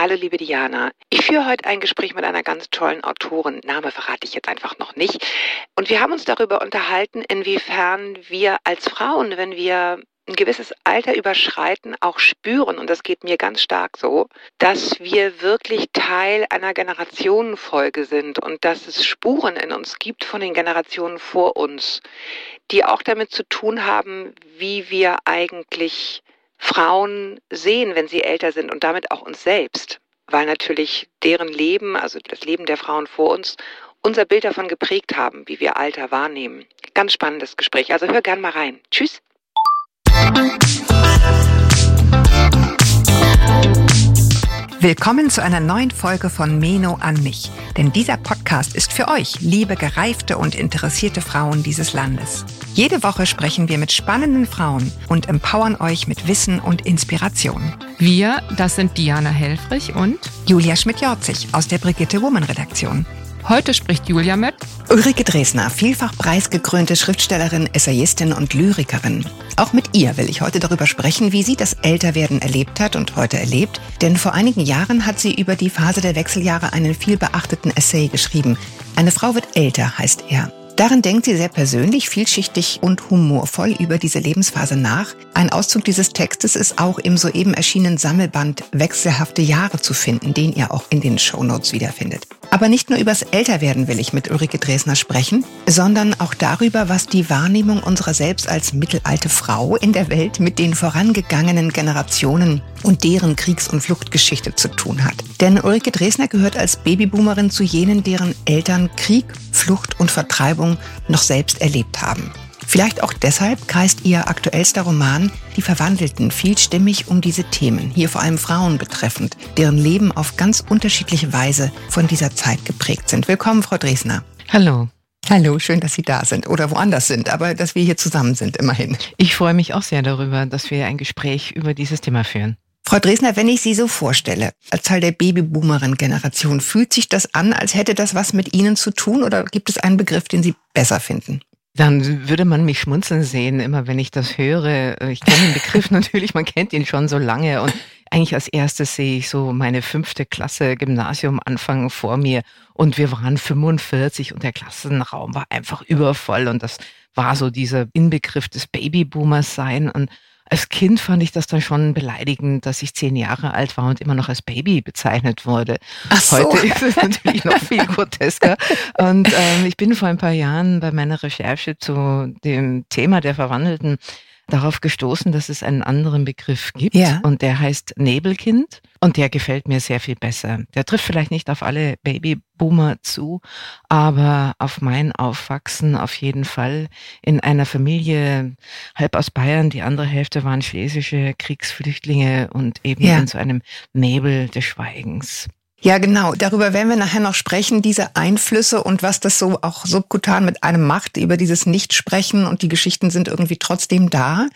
Hallo, liebe Diana. Ich führe heute ein Gespräch mit einer ganz tollen Autorin. Name verrate ich jetzt einfach noch nicht. Und wir haben uns darüber unterhalten, inwiefern wir als Frauen, wenn wir ein gewisses Alter überschreiten, auch spüren, und das geht mir ganz stark so, dass wir wirklich Teil einer Generationenfolge sind und dass es Spuren in uns gibt von den Generationen vor uns, die auch damit zu tun haben, wie wir eigentlich Frauen sehen, wenn sie älter sind und damit auch uns selbst, weil natürlich deren Leben, also das Leben der Frauen vor uns, unser Bild davon geprägt haben, wie wir Alter wahrnehmen. Ganz spannendes Gespräch. Also hör gern mal rein. Tschüss. Willkommen zu einer neuen Folge von Meno an mich. Denn dieser Podcast ist für euch, liebe gereifte und interessierte Frauen dieses Landes. Jede Woche sprechen wir mit spannenden Frauen und empowern euch mit Wissen und Inspiration. Wir, das sind Diana Helfrich und Julia Schmidt-Jorzig aus der Brigitte Woman Redaktion. Heute spricht Julia mit Ulrike Dresner, vielfach preisgekrönte Schriftstellerin, Essayistin und Lyrikerin. Auch mit ihr will ich heute darüber sprechen, wie sie das Älterwerden erlebt hat und heute erlebt. Denn vor einigen Jahren hat sie über die Phase der Wechseljahre einen vielbeachteten Essay geschrieben. Eine Frau wird älter, heißt er. Darin denkt sie sehr persönlich, vielschichtig und humorvoll über diese Lebensphase nach. Ein Auszug dieses Textes ist auch im soeben erschienenen Sammelband Wechselhafte Jahre zu finden, den ihr auch in den Shownotes wiederfindet. Aber nicht nur übers Älterwerden will ich mit Ulrike Dresner sprechen, sondern auch darüber, was die Wahrnehmung unserer selbst als mittelalte Frau in der Welt mit den vorangegangenen Generationen und deren Kriegs- und Fluchtgeschichte zu tun hat. Denn Ulrike Dresner gehört als Babyboomerin zu jenen, deren Eltern Krieg, Flucht und Vertreibung noch selbst erlebt haben. Vielleicht auch deshalb kreist ihr aktuellster Roman Die Verwandelten vielstimmig um diese Themen, hier vor allem Frauen betreffend, deren Leben auf ganz unterschiedliche Weise von dieser Zeit geprägt sind. Willkommen, Frau Dresner. Hallo. Hallo, schön, dass Sie da sind oder woanders sind, aber dass wir hier zusammen sind, immerhin. Ich freue mich auch sehr darüber, dass wir ein Gespräch über dieses Thema führen. Frau Dresner, wenn ich Sie so vorstelle, als Teil der Babyboomerin-Generation, fühlt sich das an, als hätte das was mit Ihnen zu tun oder gibt es einen Begriff, den Sie besser finden? Dann würde man mich schmunzeln sehen, immer wenn ich das höre. Ich kenne den Begriff natürlich, man kennt ihn schon so lange. Und eigentlich als erstes sehe ich so meine fünfte Klasse Gymnasium anfangen vor mir. Und wir waren 45 und der Klassenraum war einfach übervoll. Und das war so dieser Inbegriff des Babyboomers sein. Und als Kind fand ich das dann schon beleidigend, dass ich zehn Jahre alt war und immer noch als Baby bezeichnet wurde. Ach so. Heute ist es natürlich noch viel grotesker. Und ähm, ich bin vor ein paar Jahren bei meiner Recherche zu dem Thema der Verwandelten darauf gestoßen, dass es einen anderen Begriff gibt Ja. und der heißt Nebelkind und der gefällt mir sehr viel besser. Der trifft vielleicht nicht auf alle Babyboomer zu, aber auf mein Aufwachsen auf jeden Fall in einer Familie halb aus Bayern, die andere Hälfte waren schlesische Kriegsflüchtlinge und eben Ja. in so einem Nebel des Schweigens. Ja, genau. Darüber werden wir nachher noch sprechen, diese Einflüsse und was das so auch subkutan mit einem macht, über dieses Nichtsprechen und die Geschichten sind irgendwie trotzdem da.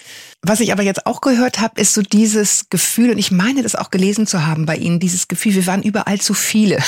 Was ich aber jetzt auch gehört habe, ist so dieses Gefühl, und ich meine das auch gelesen zu haben bei Ihnen, dieses Gefühl, wir waren überall zu viele.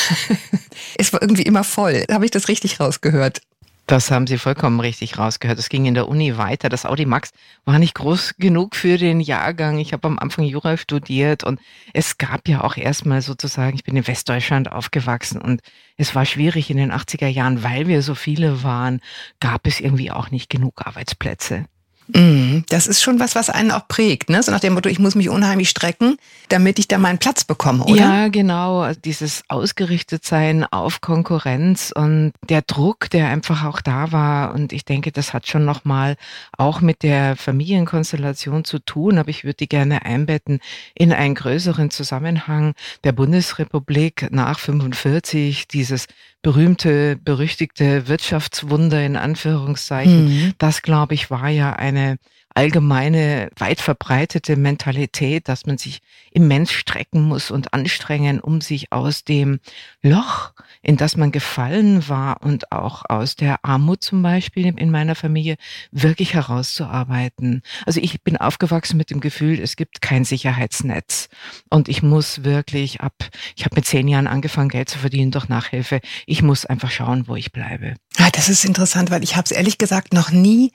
es war irgendwie immer voll. Habe ich das richtig rausgehört? Das haben Sie vollkommen richtig rausgehört. Es ging in der Uni weiter. Das Audi Max war nicht groß genug für den Jahrgang. Ich habe am Anfang Jura studiert und es gab ja auch erstmal sozusagen, ich bin in Westdeutschland aufgewachsen und es war schwierig in den 80er Jahren, weil wir so viele waren, gab es irgendwie auch nicht genug Arbeitsplätze. Mm, Das ist schon was, was einen auch prägt, ne? So nach dem Motto, ich muss mich unheimlich strecken, damit ich da meinen Platz bekomme, oder? Ja, genau. Dieses Ausgerichtetsein auf Konkurrenz und der Druck, der einfach auch da war. Und ich denke, das hat schon nochmal auch mit der Familienkonstellation zu tun. Aber ich würde die gerne einbetten in einen größeren Zusammenhang der Bundesrepublik nach 45, dieses berühmte, berüchtigte Wirtschaftswunder in Anführungszeichen. Mhm. Das, glaube ich, war ja eine allgemeine, weit verbreitete Mentalität, dass man sich immens strecken muss und anstrengen, um sich aus dem Loch, in das man gefallen war und auch aus der Armut zum Beispiel in meiner Familie wirklich herauszuarbeiten. Also ich bin aufgewachsen mit dem Gefühl, es gibt kein Sicherheitsnetz und ich muss wirklich ab, ich habe mit zehn Jahren angefangen, Geld zu verdienen durch Nachhilfe. Ich muss einfach schauen, wo ich bleibe. Ja, das ist interessant, weil ich habe es ehrlich gesagt noch nie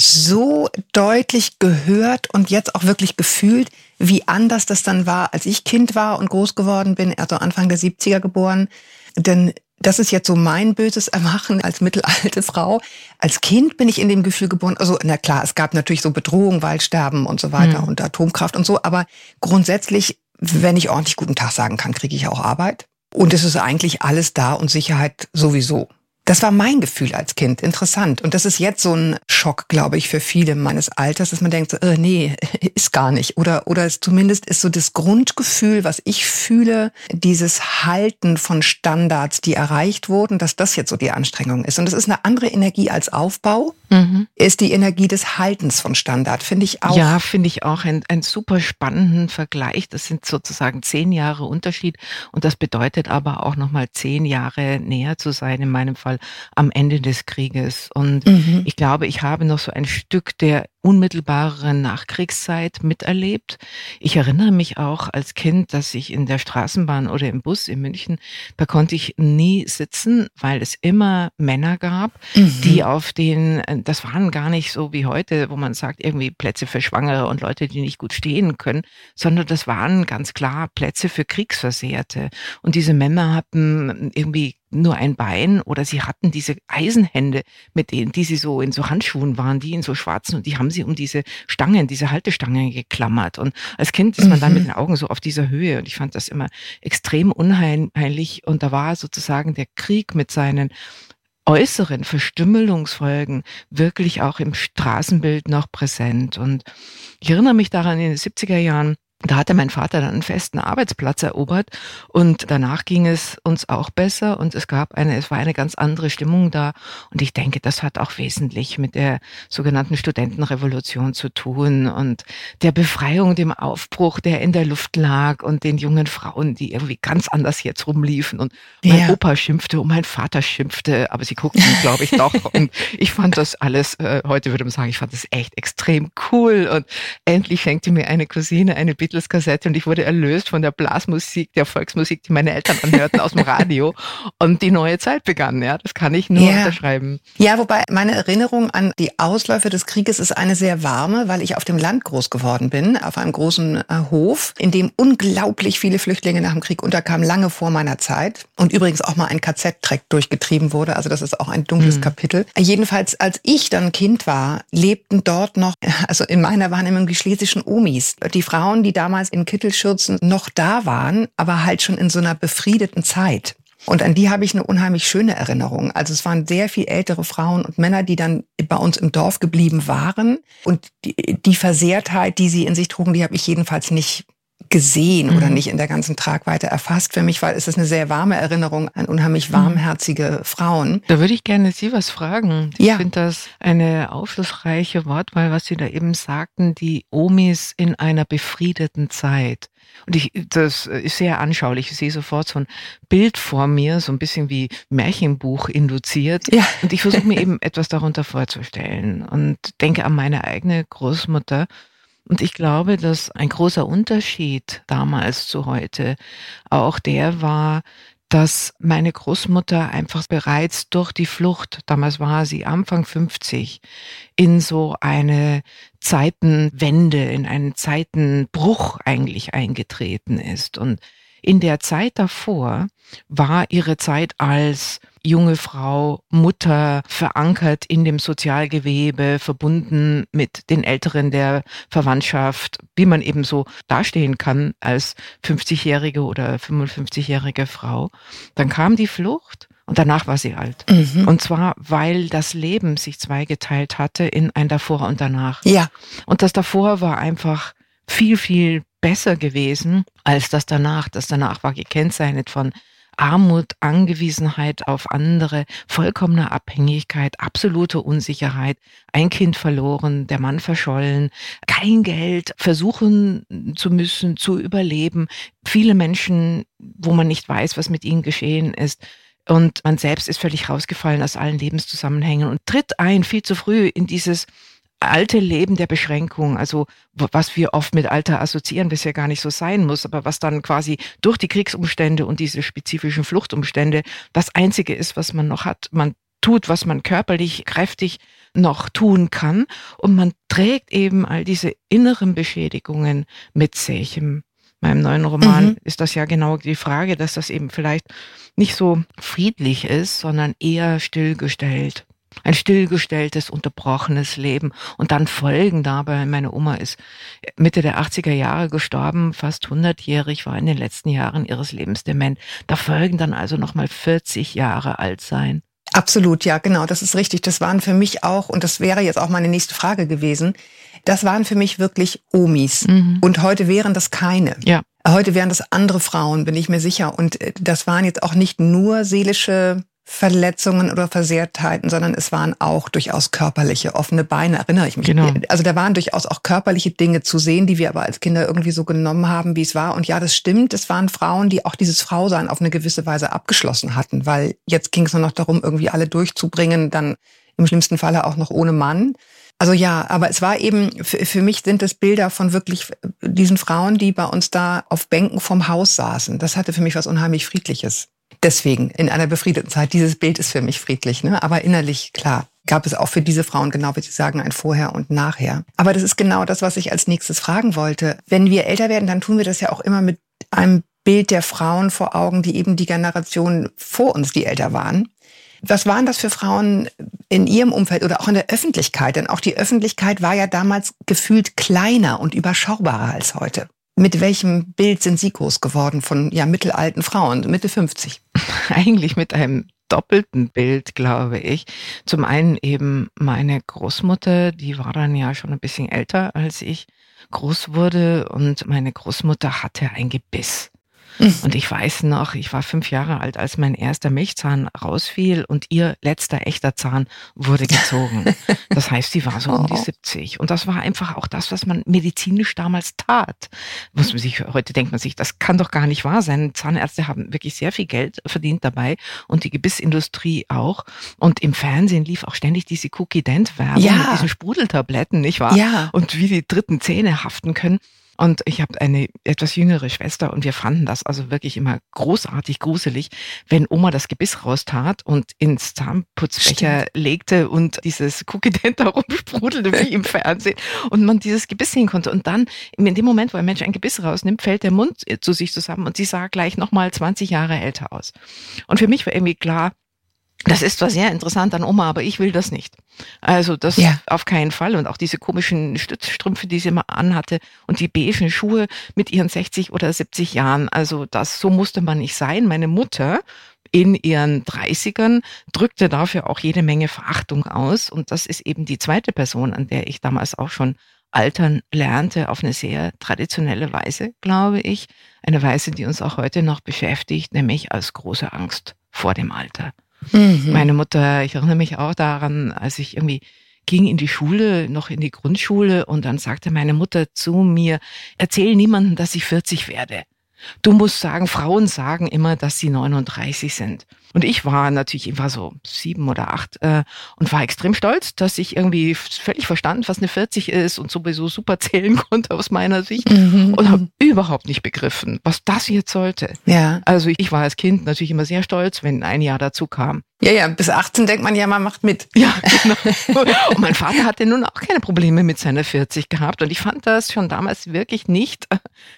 so deutlich gehört und jetzt auch wirklich gefühlt, wie anders das dann war, als ich Kind war und groß geworden bin, also Anfang der 70er geboren. Denn das ist jetzt so mein böses Erwachen als mittelalte Frau. Als Kind bin ich in dem Gefühl geboren, also na klar, es gab natürlich so Bedrohung, Waldsterben und so weiter mhm. und Atomkraft und so, aber grundsätzlich, wenn ich ordentlich guten Tag sagen kann, kriege ich auch Arbeit. Und es ist eigentlich alles da und Sicherheit sowieso. Das war mein Gefühl als Kind. Interessant. Und das ist jetzt so ein Schock, glaube ich, für viele meines Alters, dass man denkt, so, äh, nee, ist gar nicht. Oder, oder es zumindest ist so das Grundgefühl, was ich fühle, dieses Halten von Standards, die erreicht wurden, dass das jetzt so die Anstrengung ist. Und das ist eine andere Energie als Aufbau, mhm. ist die Energie des Haltens von Standard, finde ich auch. Ja, finde ich auch ein, ein super spannenden Vergleich. Das sind sozusagen zehn Jahre Unterschied. Und das bedeutet aber auch nochmal zehn Jahre näher zu sein, in meinem Fall am Ende des Krieges. Und mhm. ich glaube, ich habe noch so ein Stück der unmittelbareren Nachkriegszeit miterlebt. Ich erinnere mich auch als Kind, dass ich in der Straßenbahn oder im Bus in München, da konnte ich nie sitzen, weil es immer Männer gab, mhm. die auf den, das waren gar nicht so wie heute, wo man sagt, irgendwie Plätze für Schwangere und Leute, die nicht gut stehen können, sondern das waren ganz klar Plätze für Kriegsversehrte. Und diese Männer hatten irgendwie nur ein Bein oder sie hatten diese Eisenhände, mit denen, die sie so in so Handschuhen waren, die in so schwarzen und die haben sie um diese Stangen, diese Haltestangen geklammert. Und als Kind ist man dann mit mhm. den Augen so auf dieser Höhe und ich fand das immer extrem unheimlich und da war sozusagen der Krieg mit seinen äußeren Verstümmelungsfolgen wirklich auch im Straßenbild noch präsent. Und ich erinnere mich daran in den 70er Jahren, da hatte mein Vater dann einen festen Arbeitsplatz erobert und danach ging es uns auch besser und es gab eine, es war eine ganz andere Stimmung da. Und ich denke, das hat auch wesentlich mit der sogenannten Studentenrevolution zu tun und der Befreiung, dem Aufbruch, der in der Luft lag und den jungen Frauen, die irgendwie ganz anders jetzt rumliefen. Und mein ja. Opa schimpfte und mein Vater schimpfte, aber sie guckten, glaube ich, doch. Und ich fand das alles, äh, heute würde man sagen, ich fand das echt extrem cool. Und endlich schenkte mir eine Cousine eine Beatles-Kassette und ich wurde erlöst von der Blasmusik, der Volksmusik, die meine Eltern anhörten aus dem Radio und die neue Zeit begann. Ja, das kann ich nur ja. unterschreiben. Ja, wobei meine Erinnerung an die Ausläufe des Krieges ist eine sehr warme, weil ich auf dem Land groß geworden bin, auf einem großen äh, Hof, in dem unglaublich viele Flüchtlinge nach dem Krieg unterkamen, lange vor meiner Zeit und übrigens auch mal ein KZ-Track durchgetrieben wurde. Also das ist auch ein dunkles mhm. Kapitel. Jedenfalls, als ich dann Kind war, lebten dort noch, also in meiner Wahrnehmung die schlesischen Omis, die Frauen, die damals in Kittelschürzen noch da waren, aber halt schon in so einer befriedeten Zeit. Und an die habe ich eine unheimlich schöne Erinnerung. Also es waren sehr viel ältere Frauen und Männer, die dann bei uns im Dorf geblieben waren. Und die, die Versehrtheit, die sie in sich trugen, die habe ich jedenfalls nicht gesehen mhm. oder nicht in der ganzen Tragweite erfasst. Für mich war es eine sehr warme Erinnerung an unheimlich mhm. warmherzige Frauen. Da würde ich gerne Sie was fragen. Ich ja. finde das eine aufschlussreiche Wortwahl, was Sie da eben sagten, die Omis in einer befriedeten Zeit. Und ich, das ist sehr anschaulich. Ich sehe sofort so ein Bild vor mir, so ein bisschen wie Märchenbuch induziert. Ja. Und ich versuche mir eben etwas darunter vorzustellen und denke an meine eigene Großmutter, und ich glaube, dass ein großer Unterschied damals zu heute auch der war, dass meine Großmutter einfach bereits durch die Flucht, damals war sie Anfang 50, in so eine Zeitenwende, in einen Zeitenbruch eigentlich eingetreten ist. Und in der Zeit davor war ihre Zeit als junge Frau, Mutter, verankert in dem Sozialgewebe, verbunden mit den Älteren der Verwandtschaft, wie man eben so dastehen kann als 50-jährige oder 55-jährige Frau. Dann kam die Flucht und danach war sie alt. Mhm. Und zwar, weil das Leben sich zweigeteilt hatte in ein davor und danach. Ja. Und das davor war einfach viel, viel besser gewesen als das danach. Das danach war gekennzeichnet von Armut, Angewiesenheit auf andere, vollkommene Abhängigkeit, absolute Unsicherheit, ein Kind verloren, der Mann verschollen, kein Geld, versuchen zu müssen, zu überleben, viele Menschen, wo man nicht weiß, was mit ihnen geschehen ist. Und man selbst ist völlig rausgefallen aus allen Lebenszusammenhängen und tritt ein viel zu früh in dieses alte Leben der Beschränkung, also was wir oft mit Alter assoziieren, was ja gar nicht so sein muss, aber was dann quasi durch die Kriegsumstände und diese spezifischen Fluchtumstände das Einzige ist, was man noch hat. Man tut, was man körperlich, kräftig noch tun kann. Und man trägt eben all diese inneren Beschädigungen mit sich. In meinem neuen Roman mhm. ist das ja genau die Frage, dass das eben vielleicht nicht so friedlich ist, sondern eher stillgestellt ein stillgestelltes, unterbrochenes Leben und dann Folgen dabei. Meine Oma ist Mitte der 80er Jahre gestorben, fast 100-jährig, war in den letzten Jahren ihres Lebens dement. Da folgen dann also nochmal 40 Jahre alt sein. Absolut, ja, genau, das ist richtig. Das waren für mich auch, und das wäre jetzt auch meine nächste Frage gewesen, das waren für mich wirklich Omis. Mhm. Und heute wären das keine. Ja. Heute wären das andere Frauen, bin ich mir sicher. Und äh, das waren jetzt auch nicht nur seelische Verletzungen oder Versehrtheiten, sondern es waren auch durchaus körperliche offene Beine, erinnere ich mich. Genau. Also da waren durchaus auch körperliche Dinge zu sehen, die wir aber als Kinder irgendwie so genommen haben, wie es war. Und ja, das stimmt, es waren Frauen, die auch dieses Frausein auf eine gewisse Weise abgeschlossen hatten, weil jetzt ging es nur noch darum, irgendwie alle durchzubringen, dann im schlimmsten Falle auch noch ohne Mann. Also ja, aber es war eben, für, für mich sind es Bilder von wirklich diesen Frauen, die bei uns da auf Bänken vom Haus saßen. Das hatte für mich was unheimlich Friedliches. Deswegen, in einer befriedeten Zeit, dieses Bild ist für mich friedlich, ne? aber innerlich, klar, gab es auch für diese Frauen, genau wie Sie sagen, ein Vorher und Nachher. Aber das ist genau das, was ich als nächstes fragen wollte. Wenn wir älter werden, dann tun wir das ja auch immer mit einem Bild der Frauen vor Augen, die eben die Generation vor uns, die älter waren. Was waren das für Frauen in Ihrem Umfeld oder auch in der Öffentlichkeit? Denn auch die Öffentlichkeit war ja damals gefühlt kleiner und überschaubarer als heute. Mit welchem Bild sind Sie groß geworden von ja, mittelalten Frauen, Mitte 50? Eigentlich mit einem doppelten Bild, glaube ich. Zum einen eben meine Großmutter, die war dann ja schon ein bisschen älter als ich groß wurde und meine Großmutter hatte ein Gebiss. Mhm. Und ich weiß noch, ich war fünf Jahre alt, als mein erster Milchzahn rausfiel und ihr letzter echter Zahn wurde gezogen. Das heißt, sie war so um die 70. Und das war einfach auch das, was man medizinisch damals tat. Muss man sich, heute denkt man sich, das kann doch gar nicht wahr sein. Zahnärzte haben wirklich sehr viel Geld verdient dabei und die Gebissindustrie auch. Und im Fernsehen lief auch ständig diese Cookie Dent Werbung ja. mit diesen Sprudeltabletten, nicht wahr? Ja. Und wie die dritten Zähne haften können. Und ich habe eine etwas jüngere Schwester und wir fanden das also wirklich immer großartig gruselig, wenn Oma das Gebiss raustat und ins Zahnputzbecher Stimmt. legte und dieses Cookie Dent da rumsprudelte wie im Fernsehen und man dieses Gebiss sehen konnte. Und dann, in dem Moment, wo ein Mensch ein Gebiss rausnimmt, fällt der Mund zu sich zusammen und sie sah gleich nochmal 20 Jahre älter aus. Und für mich war irgendwie klar, das ist zwar sehr interessant an Oma, aber ich will das nicht. Also das ja. auf keinen Fall. Und auch diese komischen Stützstrümpfe, die sie immer anhatte und die beigen Schuhe mit ihren 60 oder 70 Jahren. Also das, so musste man nicht sein. Meine Mutter in ihren 30ern drückte dafür auch jede Menge Verachtung aus. Und das ist eben die zweite Person, an der ich damals auch schon altern lernte, auf eine sehr traditionelle Weise, glaube ich. Eine Weise, die uns auch heute noch beschäftigt, nämlich als große Angst vor dem Alter. Mhm. Meine Mutter, ich erinnere mich auch daran, als ich irgendwie ging in die Schule, noch in die Grundschule und dann sagte meine Mutter zu mir, erzähl niemandem, dass ich 40 werde. Du musst sagen, Frauen sagen immer, dass sie 39 sind. Und ich war natürlich, ich war so sieben oder acht äh, und war extrem stolz, dass ich irgendwie völlig verstanden, was eine 40 ist und sowieso super zählen konnte aus meiner Sicht mhm. und habe überhaupt nicht begriffen, was das jetzt sollte. Ja. Also ich war als Kind natürlich immer sehr stolz, wenn ein Jahr dazu kam. Ja, ja, bis 18 denkt man ja, man macht mit. Ja, genau. Und mein Vater hatte nun auch keine Probleme mit seiner 40 gehabt. Und ich fand das schon damals wirklich nicht,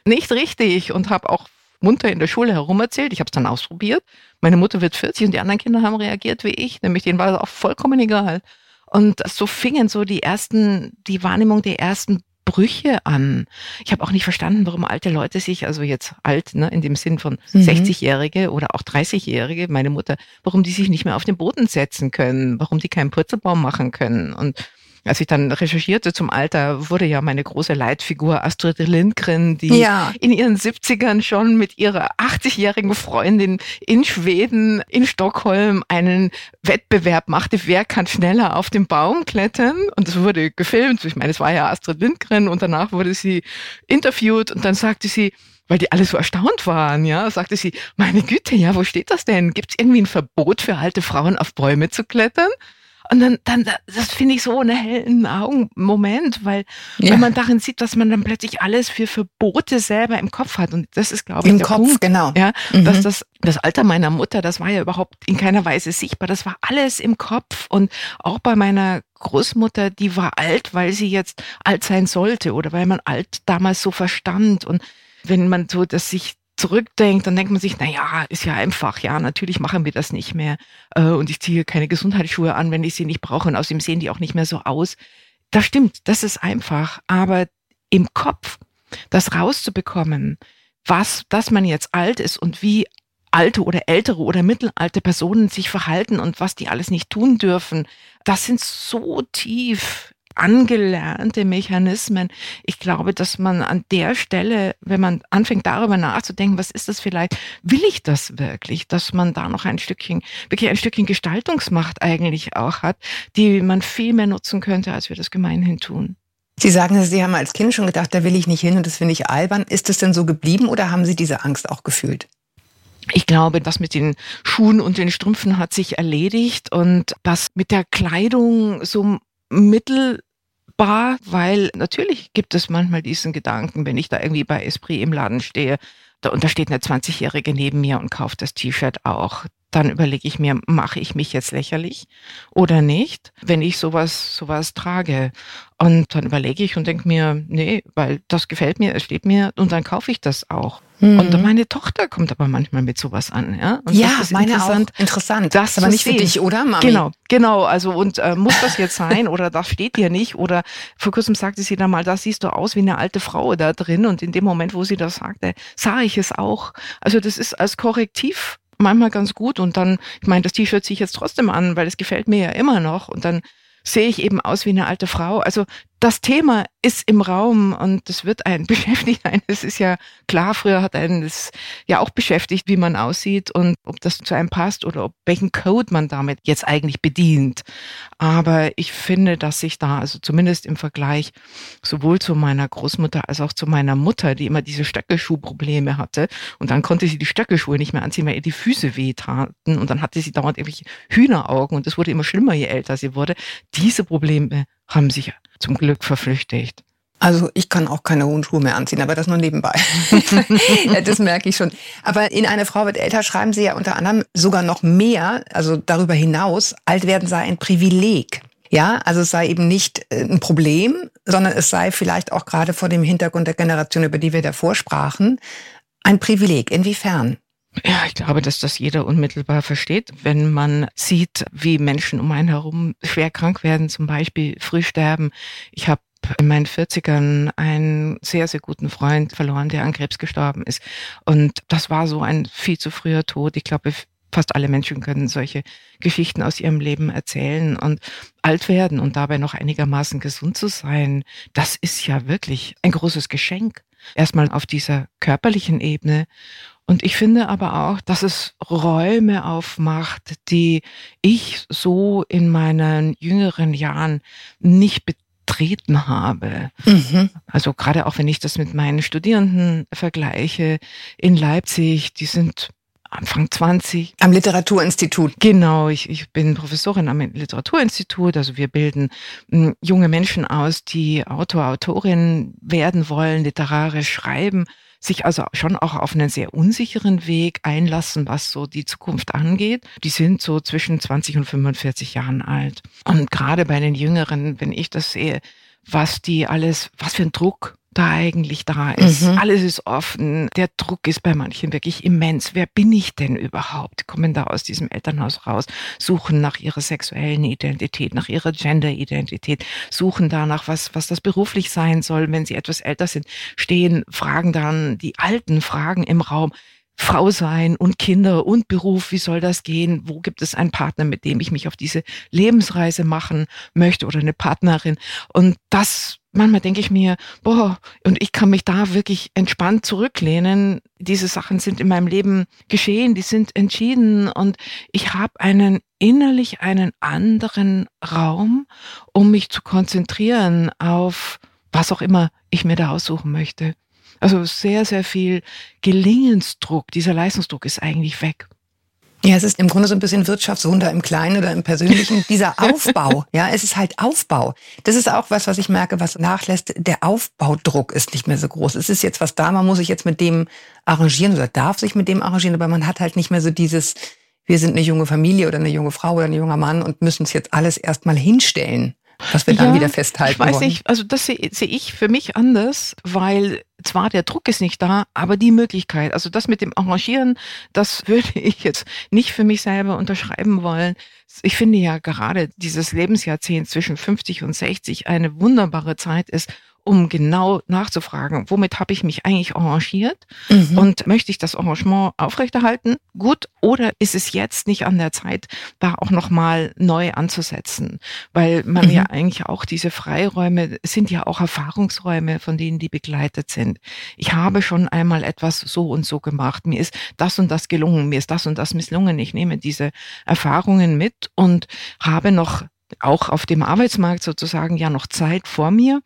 nicht richtig und habe auch munter in der Schule herumerzählt. Ich habe es dann ausprobiert. Meine Mutter wird 40 und die anderen Kinder haben reagiert wie ich, nämlich denen war es auch vollkommen egal. Und so fingen so die ersten, die Wahrnehmung der ersten Brüche an. Ich habe auch nicht verstanden, warum alte Leute sich, also jetzt alt, ne, in dem Sinn von mhm. 60-Jährige oder auch 30-Jährige, meine Mutter, warum die sich nicht mehr auf den Boden setzen können, warum die keinen Purzelbaum machen können. Und als ich dann recherchierte zum Alter, wurde ja meine große Leitfigur Astrid Lindgren, die ja. in ihren 70ern schon mit ihrer 80-jährigen Freundin in Schweden, in Stockholm einen Wettbewerb machte, wer kann schneller auf den Baum klettern. Und das wurde gefilmt. Ich meine, es war ja Astrid Lindgren und danach wurde sie interviewt und dann sagte sie, weil die alle so erstaunt waren, ja, sagte sie, meine Güte, ja, wo steht das denn? Gibt es irgendwie ein Verbot für alte Frauen auf Bäume zu klettern? Und dann, dann das finde ich so einen hellen Augenmoment, weil ja. wenn man darin sieht, dass man dann plötzlich alles für Verbote selber im Kopf hat. Und das ist, glaube ich, Im Kopf, Punkt, genau. Ja, mhm. dass das, das Alter meiner Mutter, das war ja überhaupt in keiner Weise sichtbar. Das war alles im Kopf. Und auch bei meiner Großmutter, die war alt, weil sie jetzt alt sein sollte oder weil man alt damals so verstand. Und wenn man so das sich zurückdenkt, dann denkt man sich, na ja, ist ja einfach, ja, natürlich machen wir das nicht mehr. Äh, und ich ziehe keine Gesundheitsschuhe an, wenn ich sie nicht brauche. Und außerdem sehen die auch nicht mehr so aus. Das stimmt, das ist einfach. Aber im Kopf, das rauszubekommen, was, dass man jetzt alt ist und wie alte oder ältere oder mittelalte Personen sich verhalten und was die alles nicht tun dürfen, das sind so tief angelernte Mechanismen. Ich glaube, dass man an der Stelle, wenn man anfängt darüber nachzudenken, was ist das vielleicht, will ich das wirklich, dass man da noch ein Stückchen, wirklich ein Stückchen Gestaltungsmacht eigentlich auch hat, die man viel mehr nutzen könnte, als wir das gemeinhin tun. Sie sagen, Sie haben als Kind schon gedacht, da will ich nicht hin und das finde ich albern. Ist es denn so geblieben oder haben Sie diese Angst auch gefühlt? Ich glaube, das mit den Schuhen und den Strümpfen hat sich erledigt und das mit der Kleidung so mittelbar, weil natürlich gibt es manchmal diesen Gedanken, wenn ich da irgendwie bei Esprit im Laden stehe, da, und da steht eine 20-Jährige neben mir und kauft das T-Shirt auch dann überlege ich mir, mache ich mich jetzt lächerlich oder nicht, wenn ich sowas, sowas trage. Und dann überlege ich und denke mir, nee, weil das gefällt mir, es steht mir und dann kaufe ich das auch. Mhm. Und meine Tochter kommt aber manchmal mit sowas an, ja. Und ja, meine interessant, auch. Interessant. Das aber nicht sehen. für dich, oder, Mami? Genau, genau. Also und äh, muss das jetzt sein oder das steht dir nicht? Oder vor kurzem sagte sie dann mal, da siehst du aus wie eine alte Frau da drin. Und in dem Moment, wo sie das sagte, sah ich es auch. Also das ist als Korrektiv manchmal ganz gut und dann, ich meine, das T-Shirt ziehe ich jetzt trotzdem an, weil es gefällt mir ja immer noch und dann sehe ich eben aus wie eine alte Frau. Also das Thema ist im Raum und das wird einen beschäftigt. Es ist ja klar, früher hat einen das ja auch beschäftigt, wie man aussieht und ob das zu einem passt oder ob welchen Code man damit jetzt eigentlich bedient. Aber ich finde, dass sich da, also zumindest im Vergleich sowohl zu meiner Großmutter als auch zu meiner Mutter, die immer diese Stöckelschuhprobleme hatte und dann konnte sie die Stöckelschuhe nicht mehr anziehen, weil ihr die Füße wehtaten und dann hatte sie dauernd irgendwelche Hühneraugen und es wurde immer schlimmer, je älter sie wurde. Diese Probleme haben sich zum Glück verflüchtigt. Also ich kann auch keine hohen Schuhe mehr anziehen, aber das nur nebenbei. das merke ich schon. Aber in Eine Frau wird älter schreiben Sie ja unter anderem sogar noch mehr, also darüber hinaus, alt werden sei ein Privileg. Ja, also es sei eben nicht äh, ein Problem, sondern es sei vielleicht auch gerade vor dem Hintergrund der Generation, über die wir davor sprachen, ein Privileg. Inwiefern? Ja, ich glaube, dass das jeder unmittelbar versteht, wenn man sieht, wie Menschen um einen herum schwer krank werden, zum Beispiel früh sterben. Ich habe in meinen 40ern einen sehr, sehr guten Freund verloren, der an Krebs gestorben ist. Und das war so ein viel zu früher Tod. Ich glaube, fast alle Menschen können solche Geschichten aus ihrem Leben erzählen und alt werden und dabei noch einigermaßen gesund zu sein. Das ist ja wirklich ein großes Geschenk. Erstmal auf dieser körperlichen Ebene und ich finde aber auch, dass es Räume aufmacht, die ich so in meinen jüngeren Jahren nicht betreten habe. Mhm. Also gerade auch wenn ich das mit meinen Studierenden vergleiche in Leipzig, die sind Anfang 20. Am Literaturinstitut. Genau, ich, ich bin Professorin am Literaturinstitut. Also wir bilden hm, junge Menschen aus, die Autor, Autorin werden wollen, literarisch schreiben sich also schon auch auf einen sehr unsicheren Weg einlassen, was so die Zukunft angeht. Die sind so zwischen 20 und 45 Jahren alt. Und gerade bei den Jüngeren, wenn ich das sehe, was die alles, was für ein Druck da eigentlich da ist. Mhm. Alles ist offen. Der Druck ist bei manchen wirklich immens. Wer bin ich denn überhaupt? Kommen da aus diesem Elternhaus raus, suchen nach ihrer sexuellen Identität, nach ihrer Gender-Identität, suchen danach, was, was das beruflich sein soll, wenn sie etwas älter sind, stehen, fragen dann die alten Fragen im Raum. Frau sein und Kinder und Beruf, wie soll das gehen? Wo gibt es einen Partner, mit dem ich mich auf diese Lebensreise machen möchte oder eine Partnerin? Und das manchmal denke ich mir, boah, und ich kann mich da wirklich entspannt zurücklehnen. Diese Sachen sind in meinem Leben geschehen, die sind entschieden und ich habe einen innerlich einen anderen Raum, um mich zu konzentrieren auf was auch immer ich mir da aussuchen möchte. Also sehr, sehr viel Gelingensdruck, dieser Leistungsdruck ist eigentlich weg. Ja, es ist im Grunde so ein bisschen Wirtschaftswunder im Kleinen oder im Persönlichen. Dieser Aufbau, ja, es ist halt Aufbau. Das ist auch was, was ich merke, was nachlässt. Der Aufbaudruck ist nicht mehr so groß. Es ist jetzt was da, man muss sich jetzt mit dem arrangieren oder darf sich mit dem arrangieren, aber man hat halt nicht mehr so dieses, wir sind eine junge Familie oder eine junge Frau oder ein junger Mann und müssen es jetzt alles erstmal hinstellen was wir dann ja, wieder festhalten Ich weiß wollen. nicht, also das sehe seh ich für mich anders, weil zwar der Druck ist nicht da, aber die Möglichkeit, also das mit dem Arrangieren, das würde ich jetzt nicht für mich selber unterschreiben wollen. Ich finde ja gerade dieses Lebensjahrzehnt zwischen 50 und 60 eine wunderbare Zeit ist, um genau nachzufragen, womit habe ich mich eigentlich arrangiert mhm. und möchte ich das Arrangement aufrechterhalten? Gut, oder ist es jetzt nicht an der Zeit, da auch nochmal neu anzusetzen? Weil man mhm. ja eigentlich auch diese Freiräume sind ja auch Erfahrungsräume, von denen die begleitet sind. Ich habe schon einmal etwas so und so gemacht. Mir ist das und das gelungen. Mir ist das und das misslungen. Ich nehme diese Erfahrungen mit und habe noch auch auf dem Arbeitsmarkt sozusagen ja noch Zeit vor mir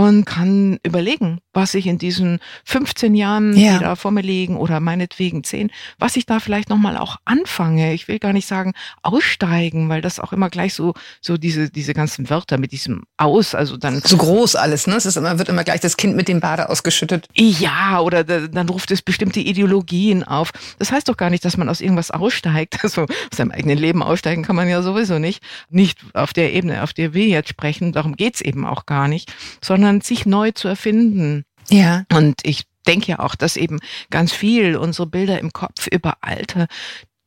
und kann überlegen, was ich in diesen 15 Jahren, ja. die da vor mir liegen oder meinetwegen 10, was ich da vielleicht nochmal auch anfange. Ich will gar nicht sagen aussteigen, weil das auch immer gleich so, so diese, diese ganzen Wörter mit diesem aus, also dann. So groß alles, ne? Es ist immer, wird immer gleich das Kind mit dem Bade ausgeschüttet. Ja, oder dann ruft es bestimmte Ideologien auf. Das heißt doch gar nicht, dass man aus irgendwas aussteigt. Also aus seinem eigenen Leben aussteigen kann man ja sowieso nicht. Nicht auf der Ebene, auf der wir jetzt sprechen. Darum geht's eben auch gar nicht, sondern sich neu zu erfinden. Ja. Und ich denke ja auch, dass eben ganz viel unsere Bilder im Kopf über Alter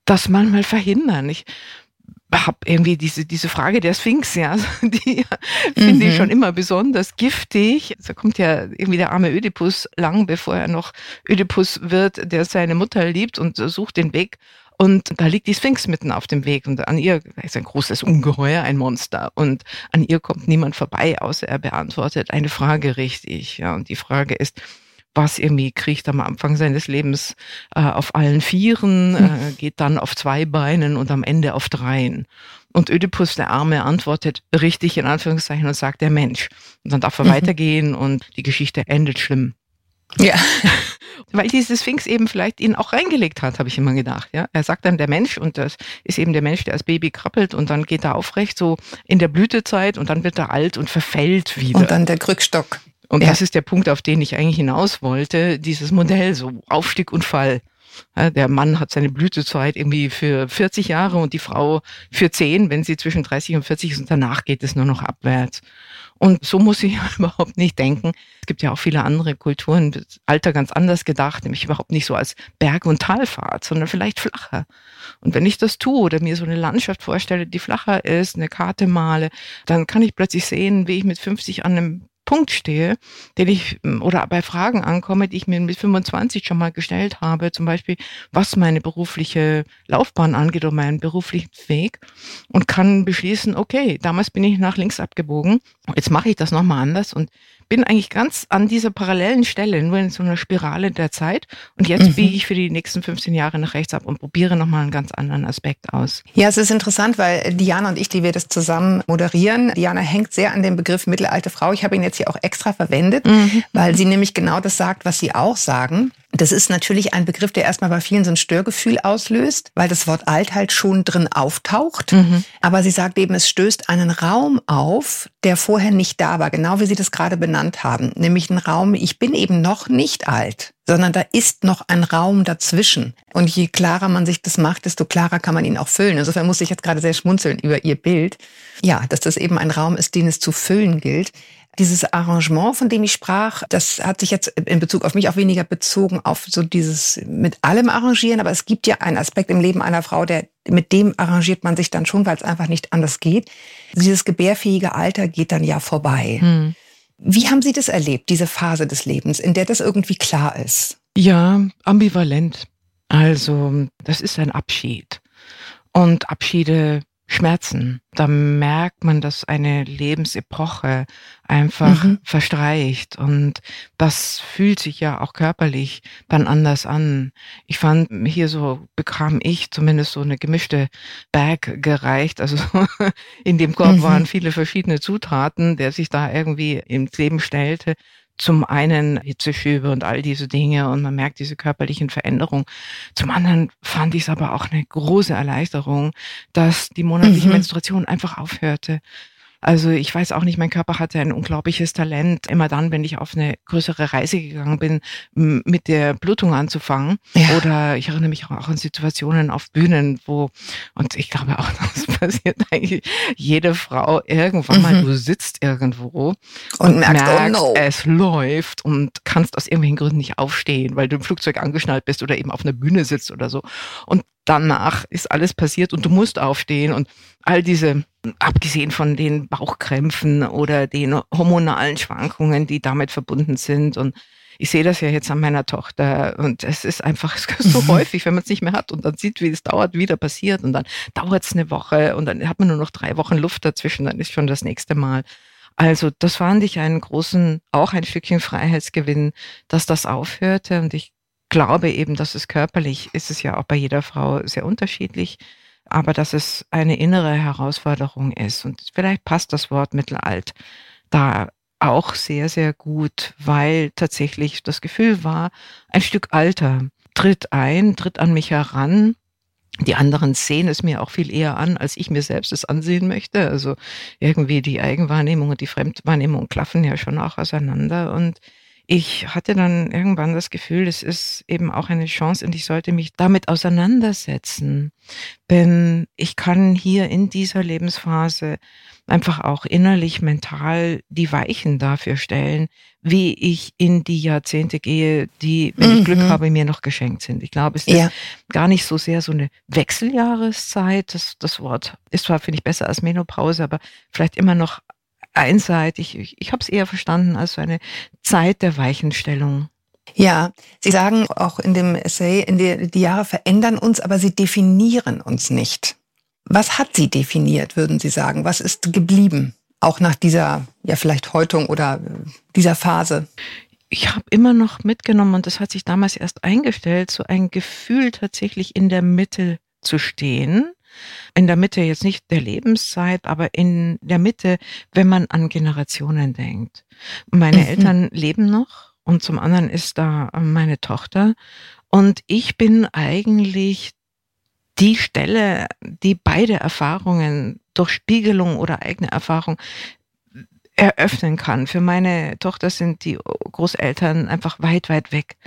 das manchmal verhindern. Ich habe irgendwie diese, diese Frage der Sphinx, ja, die finde ich mhm. schon immer besonders giftig. Da kommt ja irgendwie der arme Ödipus lang, bevor er noch Ödipus wird, der seine Mutter liebt und sucht den Weg und da liegt die Sphinx mitten auf dem Weg und an ihr ist ein großes Ungeheuer, ein Monster. Und an ihr kommt niemand vorbei, außer er beantwortet eine Frage richtig. Ja, und die Frage ist, was irgendwie kriecht am Anfang seines Lebens äh, auf allen Vieren, hm. äh, geht dann auf zwei Beinen und am Ende auf dreien. Und Ödipus, der Arme, antwortet richtig in Anführungszeichen und sagt der Mensch. Und dann darf er mhm. weitergehen und die Geschichte endet schlimm. Ja. Weil diese Sphinx eben vielleicht ihn auch reingelegt hat, habe ich immer gedacht. Ja, er sagt dann der Mensch und das ist eben der Mensch, der als Baby krabbelt und dann geht er aufrecht so in der Blütezeit und dann wird er alt und verfällt wieder. Und dann der Krückstock. Und ja. das ist der Punkt, auf den ich eigentlich hinaus wollte, dieses Modell, so Aufstieg und Fall. Der Mann hat seine Blütezeit irgendwie für 40 Jahre und die Frau für 10, wenn sie zwischen 30 und 40 ist und danach geht es nur noch abwärts. Und so muss ich überhaupt nicht denken. Es gibt ja auch viele andere Kulturen, Alter ganz anders gedacht, nämlich überhaupt nicht so als Berg- und Talfahrt, sondern vielleicht flacher. Und wenn ich das tue oder mir so eine Landschaft vorstelle, die flacher ist, eine Karte male, dann kann ich plötzlich sehen, wie ich mit 50 an einem Punkt stehe, den ich oder bei Fragen ankomme, die ich mir mit 25 schon mal gestellt habe, zum Beispiel was meine berufliche Laufbahn angeht oder meinen beruflichen Weg und kann beschließen, okay, damals bin ich nach links abgebogen, jetzt mache ich das nochmal anders und bin eigentlich ganz an dieser parallelen Stelle, nur in so einer Spirale der Zeit. Und jetzt mhm. biege ich für die nächsten 15 Jahre nach rechts ab und probiere nochmal einen ganz anderen Aspekt aus. Ja, es ist interessant, weil Diana und ich, die wir das zusammen moderieren, Diana hängt sehr an dem Begriff mittelalte Frau. Ich habe ihn jetzt hier auch extra verwendet, mhm. weil sie nämlich genau das sagt, was sie auch sagen. Das ist natürlich ein Begriff, der erstmal bei vielen so ein Störgefühl auslöst, weil das Wort alt halt schon drin auftaucht. Mhm. Aber sie sagt eben, es stößt einen Raum auf, der vorher nicht da war, genau wie Sie das gerade benannt haben. Nämlich ein Raum, ich bin eben noch nicht alt, sondern da ist noch ein Raum dazwischen. Und je klarer man sich das macht, desto klarer kann man ihn auch füllen. Insofern muss ich jetzt gerade sehr schmunzeln über Ihr Bild. Ja, dass das eben ein Raum ist, den es zu füllen gilt. Dieses Arrangement, von dem ich sprach, das hat sich jetzt in Bezug auf mich auch weniger bezogen auf so dieses mit allem arrangieren. Aber es gibt ja einen Aspekt im Leben einer Frau, der, mit dem arrangiert man sich dann schon, weil es einfach nicht anders geht. Dieses gebärfähige Alter geht dann ja vorbei. Hm. Wie haben Sie das erlebt, diese Phase des Lebens, in der das irgendwie klar ist? Ja, ambivalent. Also, das ist ein Abschied. Und Abschiede Schmerzen. Da merkt man, dass eine Lebensepoche einfach mhm. verstreicht und das fühlt sich ja auch körperlich dann anders an. Ich fand, hier so bekam ich zumindest so eine gemischte Bag gereicht. Also in dem Korb mhm. waren viele verschiedene Zutaten, der sich da irgendwie ins Leben stellte zum einen Hitzeschübe und all diese Dinge und man merkt diese körperlichen Veränderungen. Zum anderen fand ich es aber auch eine große Erleichterung, dass die monatliche mhm. Menstruation einfach aufhörte. Also ich weiß auch nicht, mein Körper hatte ein unglaubliches Talent, immer dann, wenn ich auf eine größere Reise gegangen bin, mit der Blutung anzufangen. Ja. Oder ich erinnere mich auch an Situationen auf Bühnen, wo, und ich glaube auch, das passiert eigentlich jede Frau irgendwann mhm. mal, du sitzt irgendwo und, und merkst, oh merkst oh no. es läuft und kannst aus irgendwelchen Gründen nicht aufstehen, weil du im Flugzeug angeschnallt bist oder eben auf einer Bühne sitzt oder so. Und danach ist alles passiert und du musst aufstehen und all diese abgesehen von den Bauchkrämpfen oder den hormonalen Schwankungen, die damit verbunden sind. Und ich sehe das ja jetzt an meiner Tochter und es ist einfach so mhm. häufig, wenn man es nicht mehr hat und dann sieht, wie es dauert, wieder passiert und dann dauert es eine Woche und dann hat man nur noch drei Wochen Luft dazwischen, dann ist schon das nächste Mal. Also das fand ich einen großen, auch ein Stückchen Freiheitsgewinn, dass das aufhörte und ich glaube eben, dass es körperlich ist es ja auch bei jeder Frau sehr unterschiedlich aber dass es eine innere Herausforderung ist. Und vielleicht passt das Wort mittelalt da auch sehr, sehr gut, weil tatsächlich das Gefühl war, ein Stück Alter tritt ein, tritt an mich heran. Die anderen sehen es mir auch viel eher an, als ich mir selbst es ansehen möchte. Also irgendwie die Eigenwahrnehmung und die Fremdwahrnehmung klaffen ja schon auch auseinander. Und ich hatte dann irgendwann das Gefühl, es ist eben auch eine Chance und ich sollte mich damit auseinandersetzen. Denn ich kann hier in dieser Lebensphase einfach auch innerlich, mental die Weichen dafür stellen, wie ich in die Jahrzehnte gehe, die, wenn mhm. ich Glück mhm. habe, mir noch geschenkt sind. Ich glaube, es ja. ist gar nicht so sehr so eine Wechseljahreszeit. Das, das Wort ist zwar, finde ich, besser als Menopause, aber vielleicht immer noch einseitig. Ich, ich habe es eher verstanden als so eine Zeit der Weichenstellung. Ja, Sie sagen auch in dem Essay, in die, die Jahre verändern uns, aber sie definieren uns nicht. Was hat sie definiert, würden Sie sagen? Was ist geblieben? Auch nach dieser, ja, vielleicht Häutung oder dieser Phase? Ich habe immer noch mitgenommen, und das hat sich damals erst eingestellt, so ein Gefühl tatsächlich in der Mitte zu stehen in der Mitte jetzt nicht der Lebenszeit, aber in der Mitte, wenn man an Generationen denkt. Meine mhm. Eltern leben noch und zum anderen ist da meine Tochter und ich bin eigentlich die Stelle, die beide Erfahrungen durch Spiegelung oder eigene Erfahrung eröffnen kann. Für meine Tochter sind die Großeltern einfach weit, weit weg.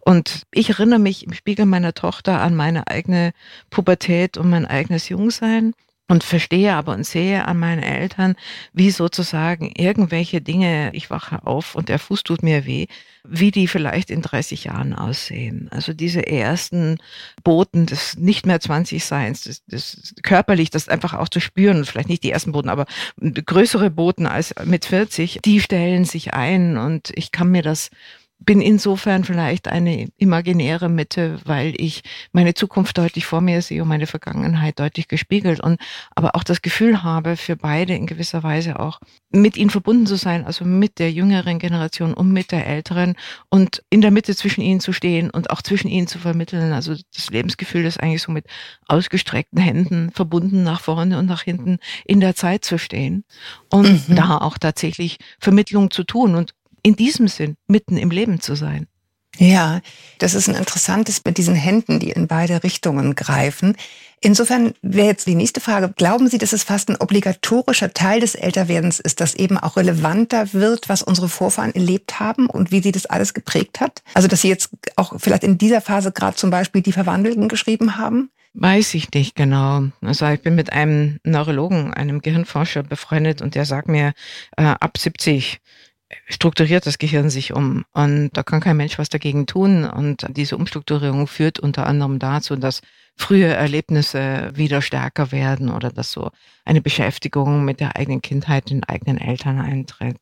Und ich erinnere mich im Spiegel meiner Tochter an meine eigene Pubertät und mein eigenes Jungsein und verstehe aber und sehe an meinen Eltern, wie sozusagen irgendwelche Dinge, ich wache auf und der Fuß tut mir weh, wie die vielleicht in 30 Jahren aussehen. Also diese ersten Boten des nicht mehr 20 Seins, des, des körperlich, das einfach auch zu spüren, vielleicht nicht die ersten Boten, aber größere Boten als mit 40, die stellen sich ein und ich kann mir das bin insofern vielleicht eine imaginäre Mitte, weil ich meine Zukunft deutlich vor mir sehe und meine Vergangenheit deutlich gespiegelt und aber auch das Gefühl habe, für beide in gewisser Weise auch mit ihnen verbunden zu sein, also mit der jüngeren Generation und mit der älteren und in der Mitte zwischen ihnen zu stehen und auch zwischen ihnen zu vermitteln. Also das Lebensgefühl ist eigentlich so mit ausgestreckten Händen verbunden nach vorne und nach hinten in der Zeit zu stehen und mhm. da auch tatsächlich Vermittlung zu tun und in diesem Sinn mitten im Leben zu sein. Ja, das ist ein interessantes mit diesen Händen, die in beide Richtungen greifen. Insofern wäre jetzt die nächste Frage, glauben Sie, dass es fast ein obligatorischer Teil des Älterwerdens ist, dass eben auch relevanter wird, was unsere Vorfahren erlebt haben und wie sie das alles geprägt hat? Also, dass Sie jetzt auch vielleicht in dieser Phase gerade zum Beispiel die Verwandelten geschrieben haben? Weiß ich nicht genau. Also ich bin mit einem Neurologen, einem Gehirnforscher befreundet und der sagt mir, äh, ab 70 strukturiert das Gehirn sich um und da kann kein Mensch was dagegen tun und diese Umstrukturierung führt unter anderem dazu, dass frühe Erlebnisse wieder stärker werden oder dass so eine Beschäftigung mit der eigenen Kindheit, den eigenen Eltern eintritt.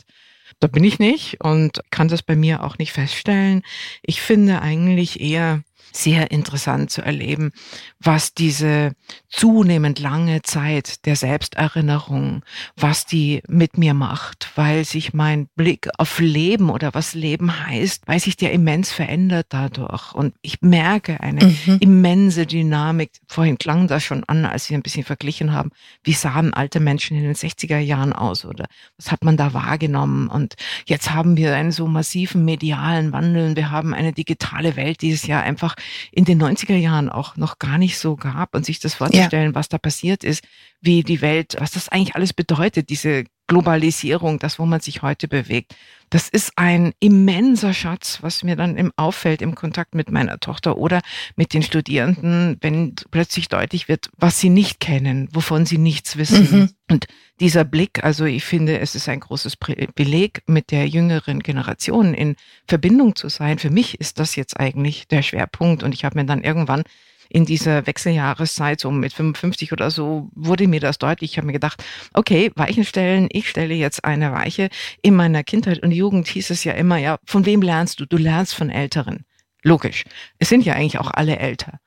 Da bin ich nicht und kann das bei mir auch nicht feststellen. Ich finde eigentlich eher, sehr interessant zu erleben, was diese zunehmend lange Zeit der Selbsterinnerung, was die mit mir macht, weil sich mein Blick auf Leben oder was Leben heißt, weil sich der immens verändert dadurch. Und ich merke eine mhm. immense Dynamik. Vorhin klang das schon an, als wir ein bisschen verglichen haben. Wie sahen alte Menschen in den 60er Jahren aus oder was hat man da wahrgenommen? Und jetzt haben wir einen so massiven medialen Wandel. Wir haben eine digitale Welt, die es ja einfach in den 90er Jahren auch noch gar nicht so gab und sich das vorzustellen, ja. was da passiert ist, wie die Welt, was das eigentlich alles bedeutet, diese Globalisierung, das, wo man sich heute bewegt. Das ist ein immenser Schatz, was mir dann im auffällt im Kontakt mit meiner Tochter oder mit den Studierenden, wenn plötzlich deutlich wird, was sie nicht kennen, wovon sie nichts wissen. Mhm. Und dieser Blick, also ich finde, es ist ein großes Beleg, mit der jüngeren Generation in Verbindung zu sein. Für mich ist das jetzt eigentlich der Schwerpunkt. Und ich habe mir dann irgendwann in dieser Wechseljahreszeit, so mit 55 oder so, wurde mir das deutlich. Ich habe mir gedacht, okay, Weichen stellen, ich stelle jetzt eine Weiche. In meiner Kindheit und Jugend hieß es ja immer, ja, von wem lernst du? Du lernst von Älteren. Logisch. Es sind ja eigentlich auch alle älter.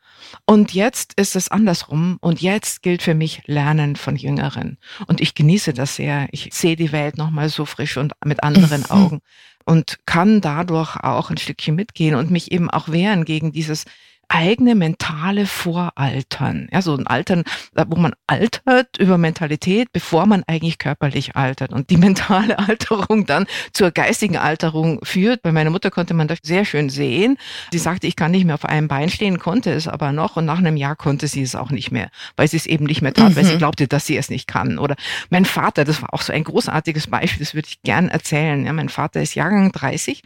Und jetzt ist es andersrum und jetzt gilt für mich Lernen von Jüngeren. Und ich genieße das sehr. Ich sehe die Welt nochmal so frisch und mit anderen mhm. Augen und kann dadurch auch ein Stückchen mitgehen und mich eben auch wehren gegen dieses eigene mentale Voraltern. Ja, so ein Altern, wo man altert über Mentalität, bevor man eigentlich körperlich altert. Und die mentale Alterung dann zur geistigen Alterung führt. Bei meiner Mutter konnte man das sehr schön sehen. Sie sagte, ich kann nicht mehr auf einem Bein stehen, konnte es aber noch. Und nach einem Jahr konnte sie es auch nicht mehr, weil sie es eben nicht mehr tat, mhm. weil sie mhm. glaubte, dass sie es nicht kann. Oder mein Vater, das war auch so ein großartiges Beispiel, das würde ich gern erzählen. Ja, mein Vater ist Jahrgang 30,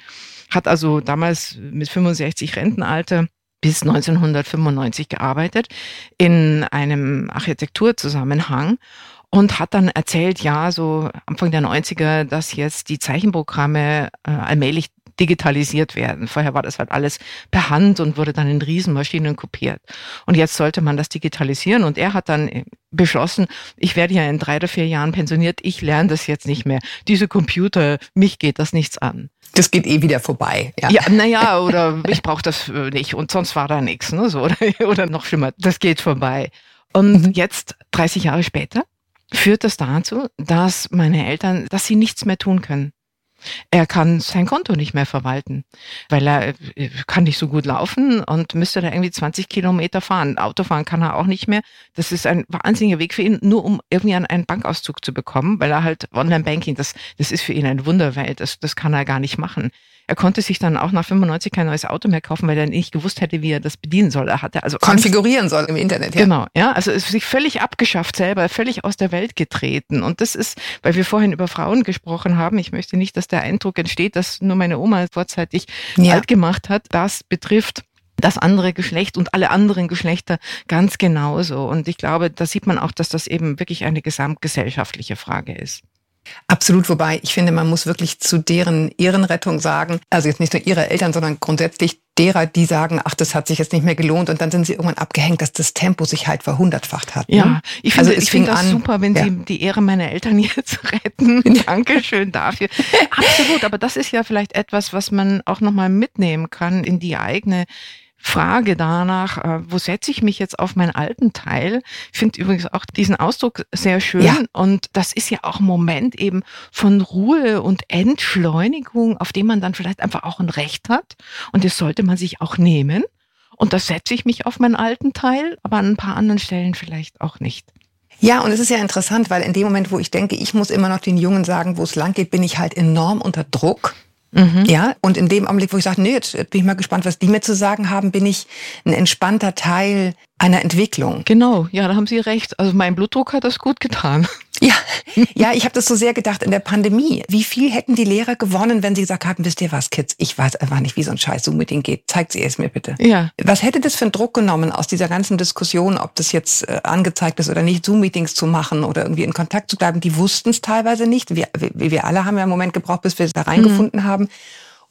hat also damals mit 65 Rentenalter bis 1995 gearbeitet in einem Architekturzusammenhang und hat dann erzählt, ja, so Anfang der 90er, dass jetzt die Zeichenprogramme äh, allmählich digitalisiert werden. Vorher war das halt alles per Hand und wurde dann in Riesenmaschinen kopiert. Und jetzt sollte man das digitalisieren. Und er hat dann beschlossen, ich werde ja in drei oder vier Jahren pensioniert, ich lerne das jetzt nicht mehr. Diese Computer, mich geht das nichts an. Das geht eh wieder vorbei. Ja, ja naja, oder ich brauche das äh, nicht und sonst war da nichts. Ne, so, oder, oder noch schlimmer, das geht vorbei. Und mhm. jetzt, 30 Jahre später, führt das dazu, dass meine Eltern, dass sie nichts mehr tun können. Er kann sein Konto nicht mehr verwalten, weil er äh, kann nicht so gut laufen und müsste da irgendwie 20 Kilometer fahren. Autofahren kann er auch nicht mehr. Das ist ein wahnsinniger Weg für ihn, nur um irgendwie einen Bankauszug zu bekommen, weil er halt Online-Banking, das, das ist für ihn eine Wunderwelt. Das, das kann er gar nicht machen. Er konnte sich dann auch nach 95 kein neues Auto mehr kaufen, weil er nicht gewusst hätte, wie er das bedienen soll. Er hatte also konfigurieren Angst. soll im Internet. Ja. Genau, ja, also ist sich völlig abgeschafft selber, völlig aus der Welt getreten. Und das ist, weil wir vorhin über Frauen gesprochen haben. Ich möchte nicht, dass der Eindruck entsteht, dass nur meine Oma vorzeitig ja. alt gemacht hat. Das betrifft das andere Geschlecht und alle anderen Geschlechter ganz genauso. Und ich glaube, da sieht man auch, dass das eben wirklich eine gesamtgesellschaftliche Frage ist. Absolut, wobei ich finde, man muss wirklich zu deren Ehrenrettung sagen, also jetzt nicht nur ihre Eltern, sondern grundsätzlich derer, die sagen, ach, das hat sich jetzt nicht mehr gelohnt und dann sind sie irgendwann abgehängt, dass das Tempo sich halt verhundertfacht hat. Ne? Ja, ich finde, also ich finde das an, super, wenn ja. Sie die Ehre meiner Eltern jetzt retten. Dankeschön dafür. Absolut, aber das ist ja vielleicht etwas, was man auch nochmal mitnehmen kann in die eigene Frage danach, äh, wo setze ich mich jetzt auf meinen alten Teil? Ich finde übrigens auch diesen Ausdruck sehr schön. Ja. Und das ist ja auch ein Moment eben von Ruhe und Entschleunigung, auf dem man dann vielleicht einfach auch ein Recht hat. Und das sollte man sich auch nehmen. Und das setze ich mich auf meinen alten Teil, aber an ein paar anderen Stellen vielleicht auch nicht. Ja, und es ist ja interessant, weil in dem Moment, wo ich denke, ich muss immer noch den Jungen sagen, wo es lang geht, bin ich halt enorm unter Druck. Mhm. Ja, und in dem Augenblick, wo ich sage, nee, jetzt bin ich mal gespannt, was die mir zu sagen haben, bin ich ein entspannter Teil einer Entwicklung. Genau, ja, da haben Sie recht. Also mein Blutdruck hat das gut getan. Ja, ja, ich habe das so sehr gedacht in der Pandemie. Wie viel hätten die Lehrer gewonnen, wenn sie gesagt hatten, wisst ihr was, Kids, ich weiß einfach nicht, wie so ein Scheiß Zoom-Meeting geht. Zeigt sie es mir bitte. Ja. Was hätte das für einen Druck genommen aus dieser ganzen Diskussion, ob das jetzt äh, angezeigt ist oder nicht, Zoom-Meetings zu machen oder irgendwie in Kontakt zu bleiben? Die wussten es teilweise nicht. Wir, wir, wir alle haben ja einen Moment gebraucht, bis wir da reingefunden mhm. haben.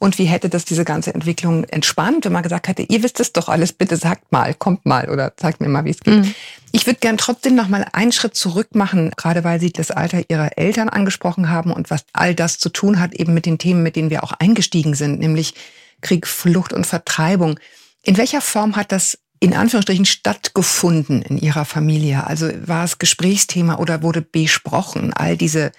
Und wie hätte das diese ganze Entwicklung entspannt, wenn man gesagt hätte, ihr wisst es doch alles, bitte sagt mal, kommt mal oder zeigt mir mal, wie es geht. Mhm. Ich würde gern trotzdem noch mal einen Schritt zurück machen, gerade weil Sie das Alter Ihrer Eltern angesprochen haben und was all das zu tun hat eben mit den Themen, mit denen wir auch eingestiegen sind, nämlich Krieg, Flucht und Vertreibung. In welcher Form hat das in Anführungsstrichen stattgefunden in Ihrer Familie? Also war es Gesprächsthema oder wurde besprochen, all diese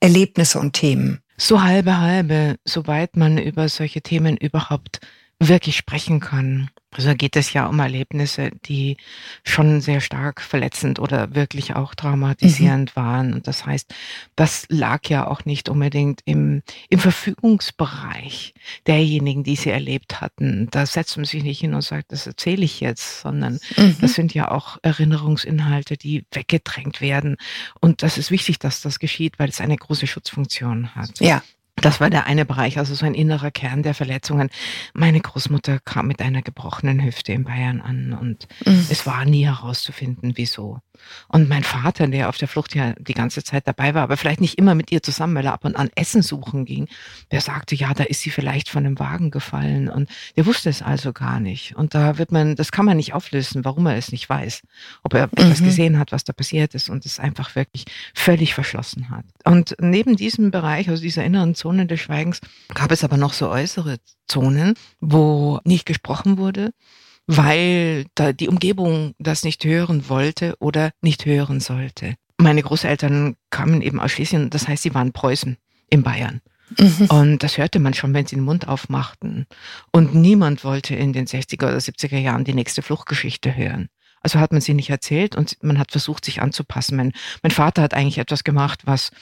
Erlebnisse und Themen? So halbe halbe, soweit man über solche Themen überhaupt wirklich sprechen kann. Also geht es ja um Erlebnisse, die schon sehr stark verletzend oder wirklich auch traumatisierend mhm. waren. Und das heißt, das lag ja auch nicht unbedingt im, im Verfügungsbereich derjenigen, die sie erlebt hatten. Da setzt man sich nicht hin und sagt, das erzähle ich jetzt, sondern mhm. das sind ja auch Erinnerungsinhalte, die weggedrängt werden. Und das ist wichtig, dass das geschieht, weil es eine große Schutzfunktion hat. Ja. Das war der eine Bereich, also so ein innerer Kern der Verletzungen. Meine Großmutter kam mit einer gebrochenen Hüfte in Bayern an und mhm. es war nie herauszufinden, wieso. Und mein Vater, der auf der Flucht ja die ganze Zeit dabei war, aber vielleicht nicht immer mit ihr zusammen, weil er ab und an Essen suchen ging, der sagte, ja, da ist sie vielleicht von einem Wagen gefallen und der wusste es also gar nicht. Und da wird man, das kann man nicht auflösen, warum er es nicht weiß, ob er mhm. etwas gesehen hat, was da passiert ist und es einfach wirklich völlig verschlossen hat. Und neben diesem Bereich, also dieser inneren Zone des Schweigens gab es aber noch so äußere Zonen, wo nicht gesprochen wurde, weil da die Umgebung das nicht hören wollte oder nicht hören sollte. Meine Großeltern kamen eben aus Schlesien, das heißt, sie waren Preußen in Bayern. Mhm. Und das hörte man schon, wenn sie den Mund aufmachten. Und niemand wollte in den 60er oder 70er Jahren die nächste Fluchtgeschichte hören. Also hat man sie nicht erzählt und man hat versucht, sich anzupassen. Mein, mein Vater hat eigentlich etwas gemacht, was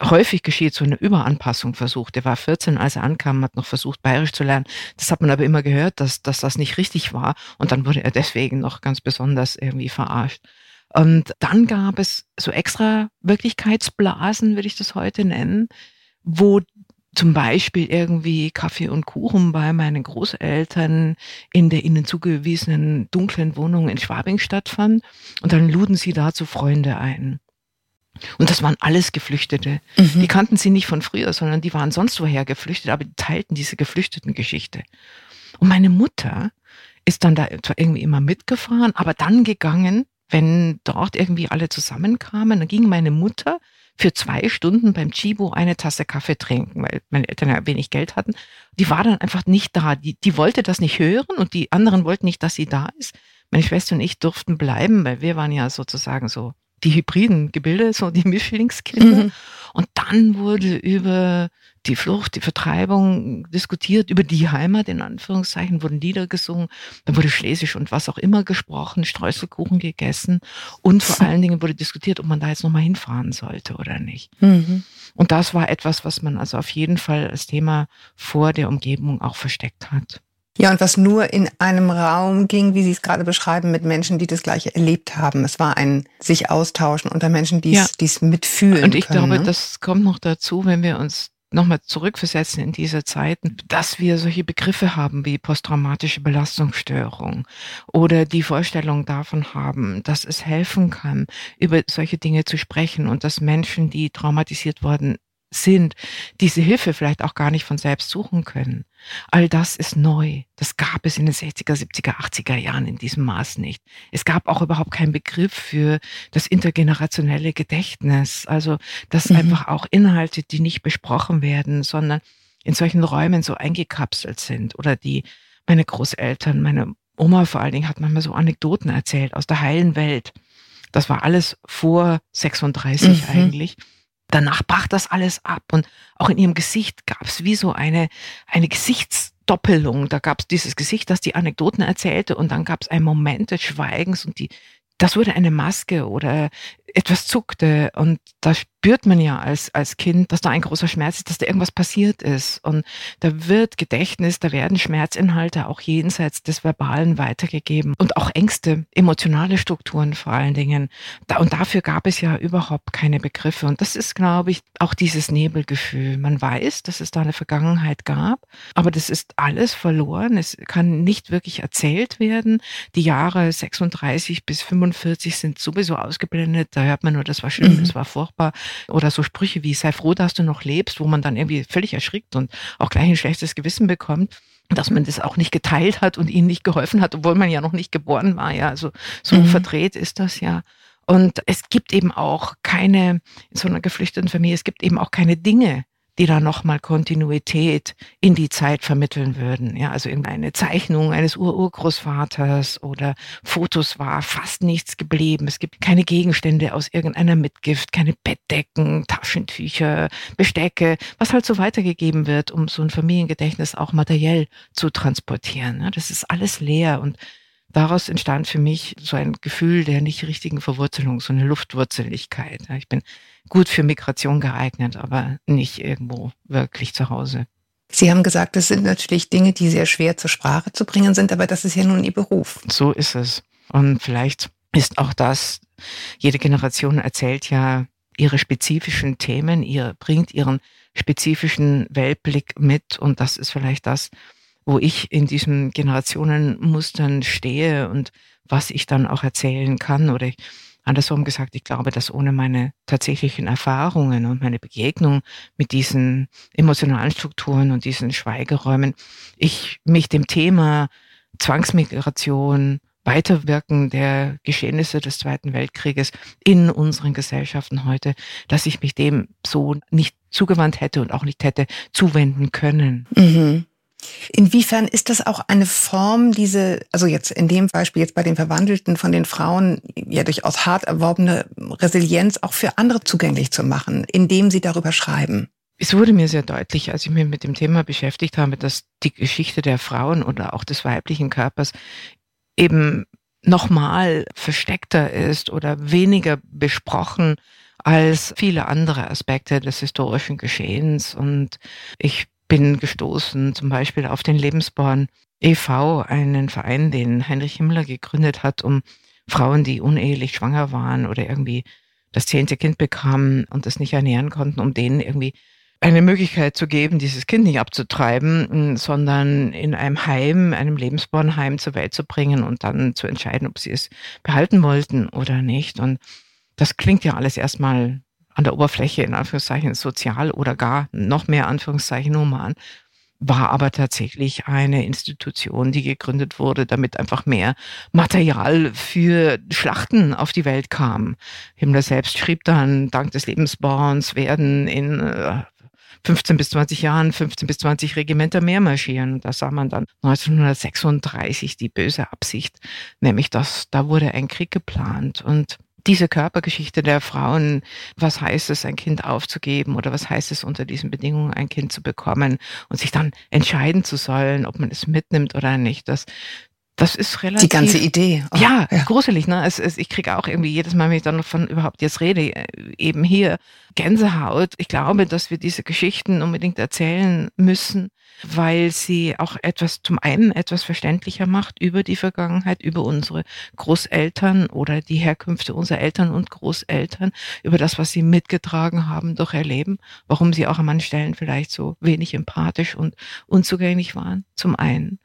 häufig geschieht, so eine Überanpassung versucht. Er war 14, als er ankam, hat noch versucht, bayerisch zu lernen. Das hat man aber immer gehört, dass, dass das nicht richtig war. Und dann wurde er deswegen noch ganz besonders irgendwie verarscht. Und dann gab es so extra Wirklichkeitsblasen, würde ich das heute nennen, wo zum Beispiel irgendwie Kaffee und Kuchen bei meinen Großeltern in der ihnen zugewiesenen dunklen Wohnung in Schwabing stattfand. Und dann luden sie dazu Freunde ein. Und das waren alles Geflüchtete. Mhm. Die kannten sie nicht von früher, sondern die waren sonst woher geflüchtet, aber die teilten diese geflüchteten Geschichte. Und meine Mutter ist dann da zwar irgendwie immer mitgefahren, aber dann gegangen, wenn dort irgendwie alle zusammenkamen, dann ging meine Mutter für zwei Stunden beim Chibo eine Tasse Kaffee trinken, weil meine Eltern ja wenig Geld hatten. Die war dann einfach nicht da. Die, die wollte das nicht hören und die anderen wollten nicht, dass sie da ist. Meine Schwester und ich durften bleiben, weil wir waren ja sozusagen so die hybriden Gebilde, so die Mischlingskinder. Mhm. Und dann wurde über die Flucht, die Vertreibung diskutiert, über die Heimat in Anführungszeichen, wurden Lieder gesungen, dann wurde Schlesisch und was auch immer gesprochen, Streuselkuchen gegessen und vor allen Dingen wurde diskutiert, ob man da jetzt nochmal hinfahren sollte oder nicht. Mhm. Und das war etwas, was man also auf jeden Fall als Thema vor der Umgebung auch versteckt hat. Ja, und was nur in einem Raum ging, wie Sie es gerade beschreiben, mit Menschen, die das Gleiche erlebt haben. Es war ein sich austauschen unter Menschen, die es, die es mitfühlen. Und ich können, glaube, ne? das kommt noch dazu, wenn wir uns nochmal zurückversetzen in diese Zeiten, dass wir solche Begriffe haben wie posttraumatische Belastungsstörung oder die Vorstellung davon haben, dass es helfen kann, über solche Dinge zu sprechen und dass Menschen, die traumatisiert worden sind, diese Hilfe vielleicht auch gar nicht von selbst suchen können. All das ist neu. Das gab es in den 60er, 70er, 80er Jahren in diesem Maß nicht. Es gab auch überhaupt keinen Begriff für das intergenerationelle Gedächtnis. Also, dass mhm. einfach auch Inhalte, die nicht besprochen werden, sondern in solchen Räumen so eingekapselt sind oder die meine Großeltern, meine Oma vor allen Dingen hat manchmal so Anekdoten erzählt aus der heilen Welt. Das war alles vor 36 mhm. eigentlich. Danach brach das alles ab und auch in ihrem Gesicht gab es wie so eine, eine Gesichtsdoppelung. Da gab es dieses Gesicht, das die Anekdoten erzählte und dann gab es einen Moment des Schweigens und die, das wurde eine Maske oder etwas zuckte und da spürt man ja als, als Kind, dass da ein großer Schmerz ist, dass da irgendwas passiert ist und da wird Gedächtnis, da werden Schmerzinhalte auch jenseits des Verbalen weitergegeben und auch Ängste, emotionale Strukturen vor allen Dingen. Da, und dafür gab es ja überhaupt keine Begriffe und das ist, glaube ich, auch dieses Nebelgefühl. Man weiß, dass es da eine Vergangenheit gab, aber das ist alles verloren. Es kann nicht wirklich erzählt werden. Die Jahre 36 bis 45 sind sowieso ausgeblendet da hört man nur, das war schlimm, mhm. das war furchtbar. Oder so Sprüche wie, sei froh, dass du noch lebst, wo man dann irgendwie völlig erschrickt und auch gleich ein schlechtes Gewissen bekommt dass man das auch nicht geteilt hat und ihnen nicht geholfen hat, obwohl man ja noch nicht geboren war. Ja, also so mhm. verdreht ist das ja. Und es gibt eben auch keine, in so einer geflüchteten Familie, es gibt eben auch keine Dinge, die da nochmal Kontinuität in die Zeit vermitteln würden. Ja, also irgendeine Zeichnung eines Ururgroßvaters oder Fotos war fast nichts geblieben. Es gibt keine Gegenstände aus irgendeiner Mitgift, keine Bettdecken, Taschentücher, Bestecke, was halt so weitergegeben wird, um so ein Familiengedächtnis auch materiell zu transportieren. Ja, das ist alles leer und daraus entstand für mich so ein Gefühl der nicht richtigen Verwurzelung, so eine Luftwurzeligkeit. Ich bin gut für Migration geeignet, aber nicht irgendwo wirklich zu Hause. Sie haben gesagt, das sind natürlich Dinge, die sehr schwer zur Sprache zu bringen sind, aber das ist ja nun Ihr Beruf. So ist es. Und vielleicht ist auch das, jede Generation erzählt ja ihre spezifischen Themen, ihr bringt ihren spezifischen Weltblick mit und das ist vielleicht das, wo ich in diesen Generationenmustern stehe und was ich dann auch erzählen kann oder andersrum gesagt, ich glaube, dass ohne meine tatsächlichen Erfahrungen und meine Begegnung mit diesen emotionalen Strukturen und diesen Schweigeräumen, ich mich dem Thema Zwangsmigration, Weiterwirken der Geschehnisse des Zweiten Weltkrieges in unseren Gesellschaften heute, dass ich mich dem so nicht zugewandt hätte und auch nicht hätte zuwenden können. Mhm. Inwiefern ist das auch eine Form, diese, also jetzt in dem Beispiel jetzt bei den Verwandelten von den Frauen ja durchaus hart erworbene Resilienz auch für andere zugänglich zu machen, indem sie darüber schreiben? Es wurde mir sehr deutlich, als ich mich mit dem Thema beschäftigt habe, dass die Geschichte der Frauen oder auch des weiblichen Körpers eben nochmal versteckter ist oder weniger besprochen als viele andere Aspekte des historischen Geschehens. Und ich bin gestoßen zum Beispiel auf den Lebensborn e.V., einen Verein, den Heinrich Himmler gegründet hat, um Frauen, die unehelich schwanger waren oder irgendwie das zehnte Kind bekamen und das nicht ernähren konnten, um denen irgendwie eine Möglichkeit zu geben, dieses Kind nicht abzutreiben, sondern in einem Heim, einem Lebensbornheim zur Welt zu bringen und dann zu entscheiden, ob sie es behalten wollten oder nicht. Und das klingt ja alles erstmal an der Oberfläche in Anführungszeichen sozial oder gar noch mehr Anführungszeichen human, war aber tatsächlich eine Institution, die gegründet wurde, damit einfach mehr Material für Schlachten auf die Welt kam. Himmler selbst schrieb dann, dank des Lebensborns werden in 15 äh, bis 20 Jahren 15 bis 20 Regimenter mehr marschieren. Da sah man dann 1936 die böse Absicht, nämlich dass da wurde ein Krieg geplant und diese Körpergeschichte der Frauen, was heißt es, ein Kind aufzugeben oder was heißt es, unter diesen Bedingungen ein Kind zu bekommen und sich dann entscheiden zu sollen, ob man es mitnimmt oder nicht, das das ist relativ. Die ganze Idee. Oh, ja, ja, gruselig, ne? Es, es, ich kriege auch irgendwie jedes Mal, wenn ich dann von überhaupt jetzt rede, äh, eben hier Gänsehaut. Ich glaube, dass wir diese Geschichten unbedingt erzählen müssen, weil sie auch etwas, zum einen etwas verständlicher macht über die Vergangenheit, über unsere Großeltern oder die Herkünfte unserer Eltern und Großeltern, über das, was sie mitgetragen haben durch Erleben, warum sie auch an manchen Stellen vielleicht so wenig empathisch und unzugänglich waren, zum einen.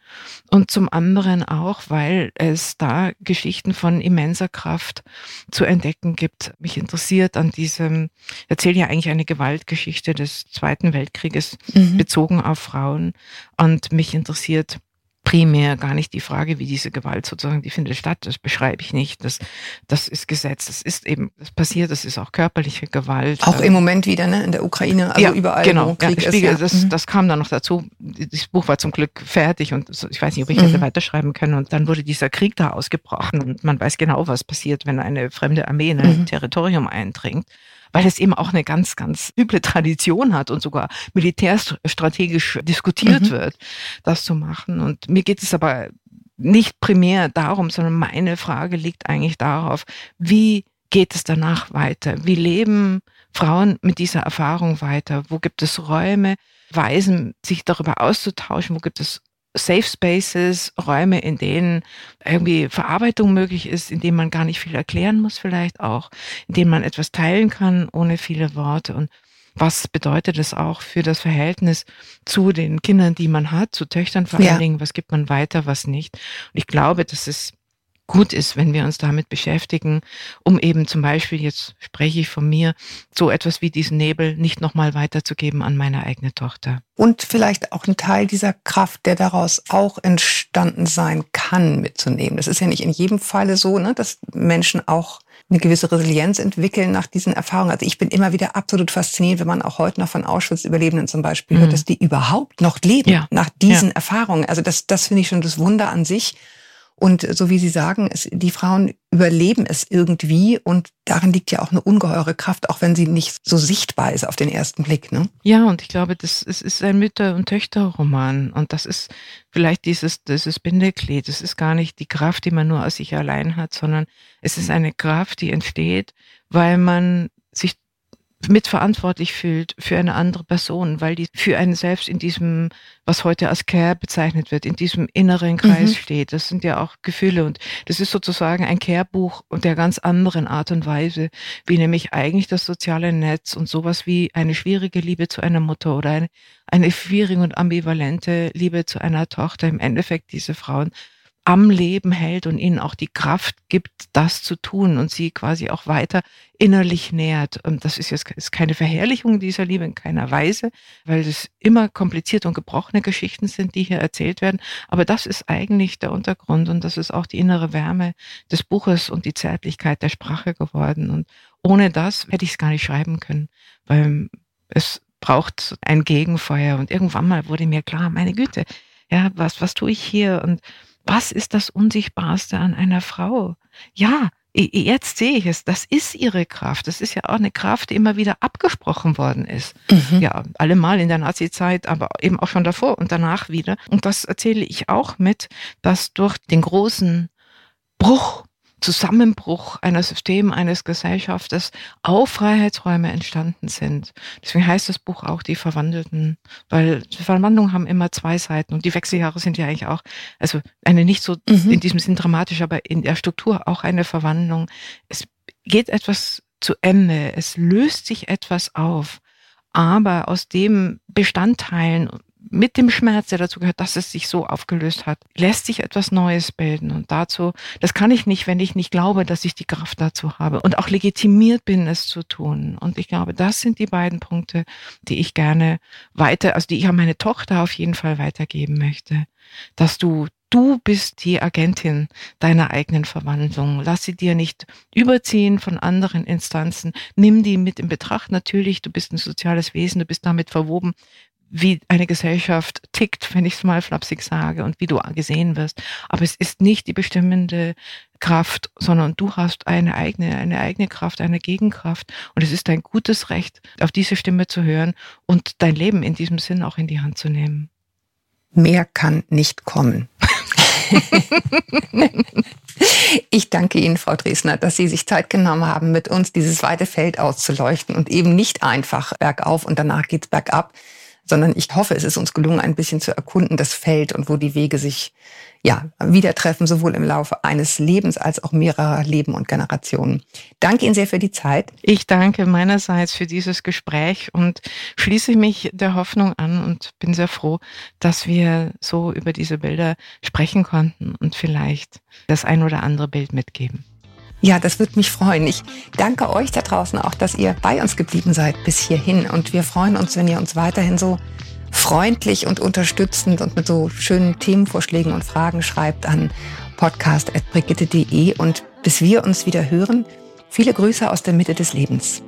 Und zum anderen auch, weil es da Geschichten von immenser Kraft zu entdecken gibt. Mich interessiert an diesem, ich erzähle ja eigentlich eine Gewaltgeschichte des Zweiten Weltkrieges mhm. bezogen auf Frauen. Und mich interessiert primär gar nicht die Frage, wie diese Gewalt sozusagen, die findet statt, das beschreibe ich nicht. Das, das ist Gesetz, das ist eben, das passiert, das ist auch körperliche Gewalt. Auch im Moment wieder, ne, in der Ukraine, also ja, überall, genau, Krieg ja, ist. Ja. Das, mhm. das kam dann noch dazu. Das Buch war zum Glück fertig und ich weiß nicht, ob ich mhm. hätte weiterschreiben können. Und dann wurde dieser Krieg da ausgebrochen und man weiß genau, was passiert, wenn eine fremde Armee in ein mhm. Territorium eindringt weil es eben auch eine ganz, ganz üble Tradition hat und sogar militärstrategisch diskutiert mhm. wird, das zu machen. Und mir geht es aber nicht primär darum, sondern meine Frage liegt eigentlich darauf, wie geht es danach weiter? Wie leben Frauen mit dieser Erfahrung weiter? Wo gibt es Räume, Weisen, sich darüber auszutauschen? Wo gibt es Safe Spaces, Räume, in denen irgendwie Verarbeitung möglich ist, in denen man gar nicht viel erklären muss vielleicht auch, in denen man etwas teilen kann ohne viele Worte und was bedeutet es auch für das Verhältnis zu den Kindern, die man hat, zu Töchtern vor ja. allen Dingen, was gibt man weiter, was nicht. Und ich glaube, das ist gut ist, wenn wir uns damit beschäftigen, um eben zum Beispiel, jetzt spreche ich von mir, so etwas wie diesen Nebel nicht nochmal weiterzugeben an meine eigene Tochter. Und vielleicht auch einen Teil dieser Kraft, der daraus auch entstanden sein kann, mitzunehmen. Das ist ja nicht in jedem Falle so, ne, dass Menschen auch eine gewisse Resilienz entwickeln nach diesen Erfahrungen. Also ich bin immer wieder absolut fasziniert, wenn man auch heute noch von Auschwitz-Überlebenden zum Beispiel mhm. hört, dass die überhaupt noch leben ja. nach diesen ja. Erfahrungen. Also das, das finde ich schon das Wunder an sich. Und so wie Sie sagen, es, die Frauen überleben es irgendwie und darin liegt ja auch eine ungeheure Kraft, auch wenn sie nicht so sichtbar ist auf den ersten Blick. Ne? Ja, und ich glaube, das es ist ein Mütter- und Töchterroman und das ist vielleicht dieses, dieses Bindeglied. Es ist gar nicht die Kraft, die man nur aus sich allein hat, sondern es ist eine Kraft, die entsteht, weil man sich mitverantwortlich fühlt für eine andere Person, weil die für einen selbst in diesem, was heute als Care bezeichnet wird, in diesem inneren Kreis mhm. steht. Das sind ja auch Gefühle und das ist sozusagen ein Care-Buch und der ganz anderen Art und Weise, wie nämlich eigentlich das soziale Netz und sowas wie eine schwierige Liebe zu einer Mutter oder eine, eine schwierige und ambivalente Liebe zu einer Tochter im Endeffekt diese Frauen am Leben hält und ihnen auch die Kraft gibt, das zu tun und sie quasi auch weiter innerlich nährt. Und das ist jetzt ist keine Verherrlichung dieser Liebe in keiner Weise, weil es immer komplizierte und gebrochene Geschichten sind, die hier erzählt werden. Aber das ist eigentlich der Untergrund und das ist auch die innere Wärme des Buches und die Zärtlichkeit der Sprache geworden. Und ohne das hätte ich es gar nicht schreiben können, weil es braucht ein Gegenfeuer. Und irgendwann mal wurde mir klar, meine Güte, ja, was, was tue ich hier? Und was ist das Unsichtbarste an einer Frau? Ja, jetzt sehe ich es, das ist ihre Kraft. Das ist ja auch eine Kraft, die immer wieder abgesprochen worden ist. Mhm. Ja, allemal in der Nazi-Zeit, aber eben auch schon davor und danach wieder. Und das erzähle ich auch mit, dass durch den großen Bruch Zusammenbruch einer System, eines Gesellschaftes auch Freiheitsräume entstanden sind. Deswegen heißt das Buch auch die Verwandelten, weil Verwandlungen haben immer zwei Seiten und die Wechseljahre sind ja eigentlich auch, also eine nicht so mhm. in diesem Sinn dramatisch, aber in der Struktur auch eine Verwandlung. Es geht etwas zu Ende, es löst sich etwas auf, aber aus dem Bestandteilen mit dem Schmerz, der dazu gehört, dass es sich so aufgelöst hat, lässt sich etwas Neues bilden. Und dazu, das kann ich nicht, wenn ich nicht glaube, dass ich die Kraft dazu habe und auch legitimiert bin, es zu tun. Und ich glaube, das sind die beiden Punkte, die ich gerne weiter, also die ich an meine Tochter auf jeden Fall weitergeben möchte. Dass du Du bist die Agentin deiner eigenen Verwandlung. Lass sie dir nicht überziehen von anderen Instanzen. Nimm die mit in Betracht. Natürlich, du bist ein soziales Wesen, du bist damit verwoben wie eine Gesellschaft tickt, wenn ich es mal flapsig sage, und wie du gesehen wirst. Aber es ist nicht die bestimmende Kraft, sondern du hast eine eigene, eine eigene Kraft, eine Gegenkraft. Und es ist dein gutes Recht, auf diese Stimme zu hören und dein Leben in diesem Sinn auch in die Hand zu nehmen. Mehr kann nicht kommen. Ich danke Ihnen, Frau Dresner, dass Sie sich Zeit genommen haben, mit uns dieses weite Feld auszuleuchten und eben nicht einfach bergauf und danach geht's bergab, sondern ich hoffe, es ist uns gelungen, ein bisschen zu erkunden, das Feld und wo die Wege sich ja, wieder treffen, sowohl im Laufe eines Lebens als auch mehrerer Leben und Generationen. Danke Ihnen sehr für die Zeit. Ich danke meinerseits für dieses Gespräch und schließe mich der Hoffnung an und bin sehr froh, dass wir so über diese Bilder sprechen konnten und vielleicht das ein oder andere Bild mitgeben. Ja, das würde mich freuen. Ich danke euch da draußen auch, dass ihr bei uns geblieben seid bis hierhin. Und wir freuen uns, wenn ihr uns weiterhin so freundlich und unterstützend und mit so schönen Themenvorschlägen und Fragen schreibt an podcast.brigitte.de. Und bis wir uns wieder hören, viele Grüße aus der Mitte des Lebens.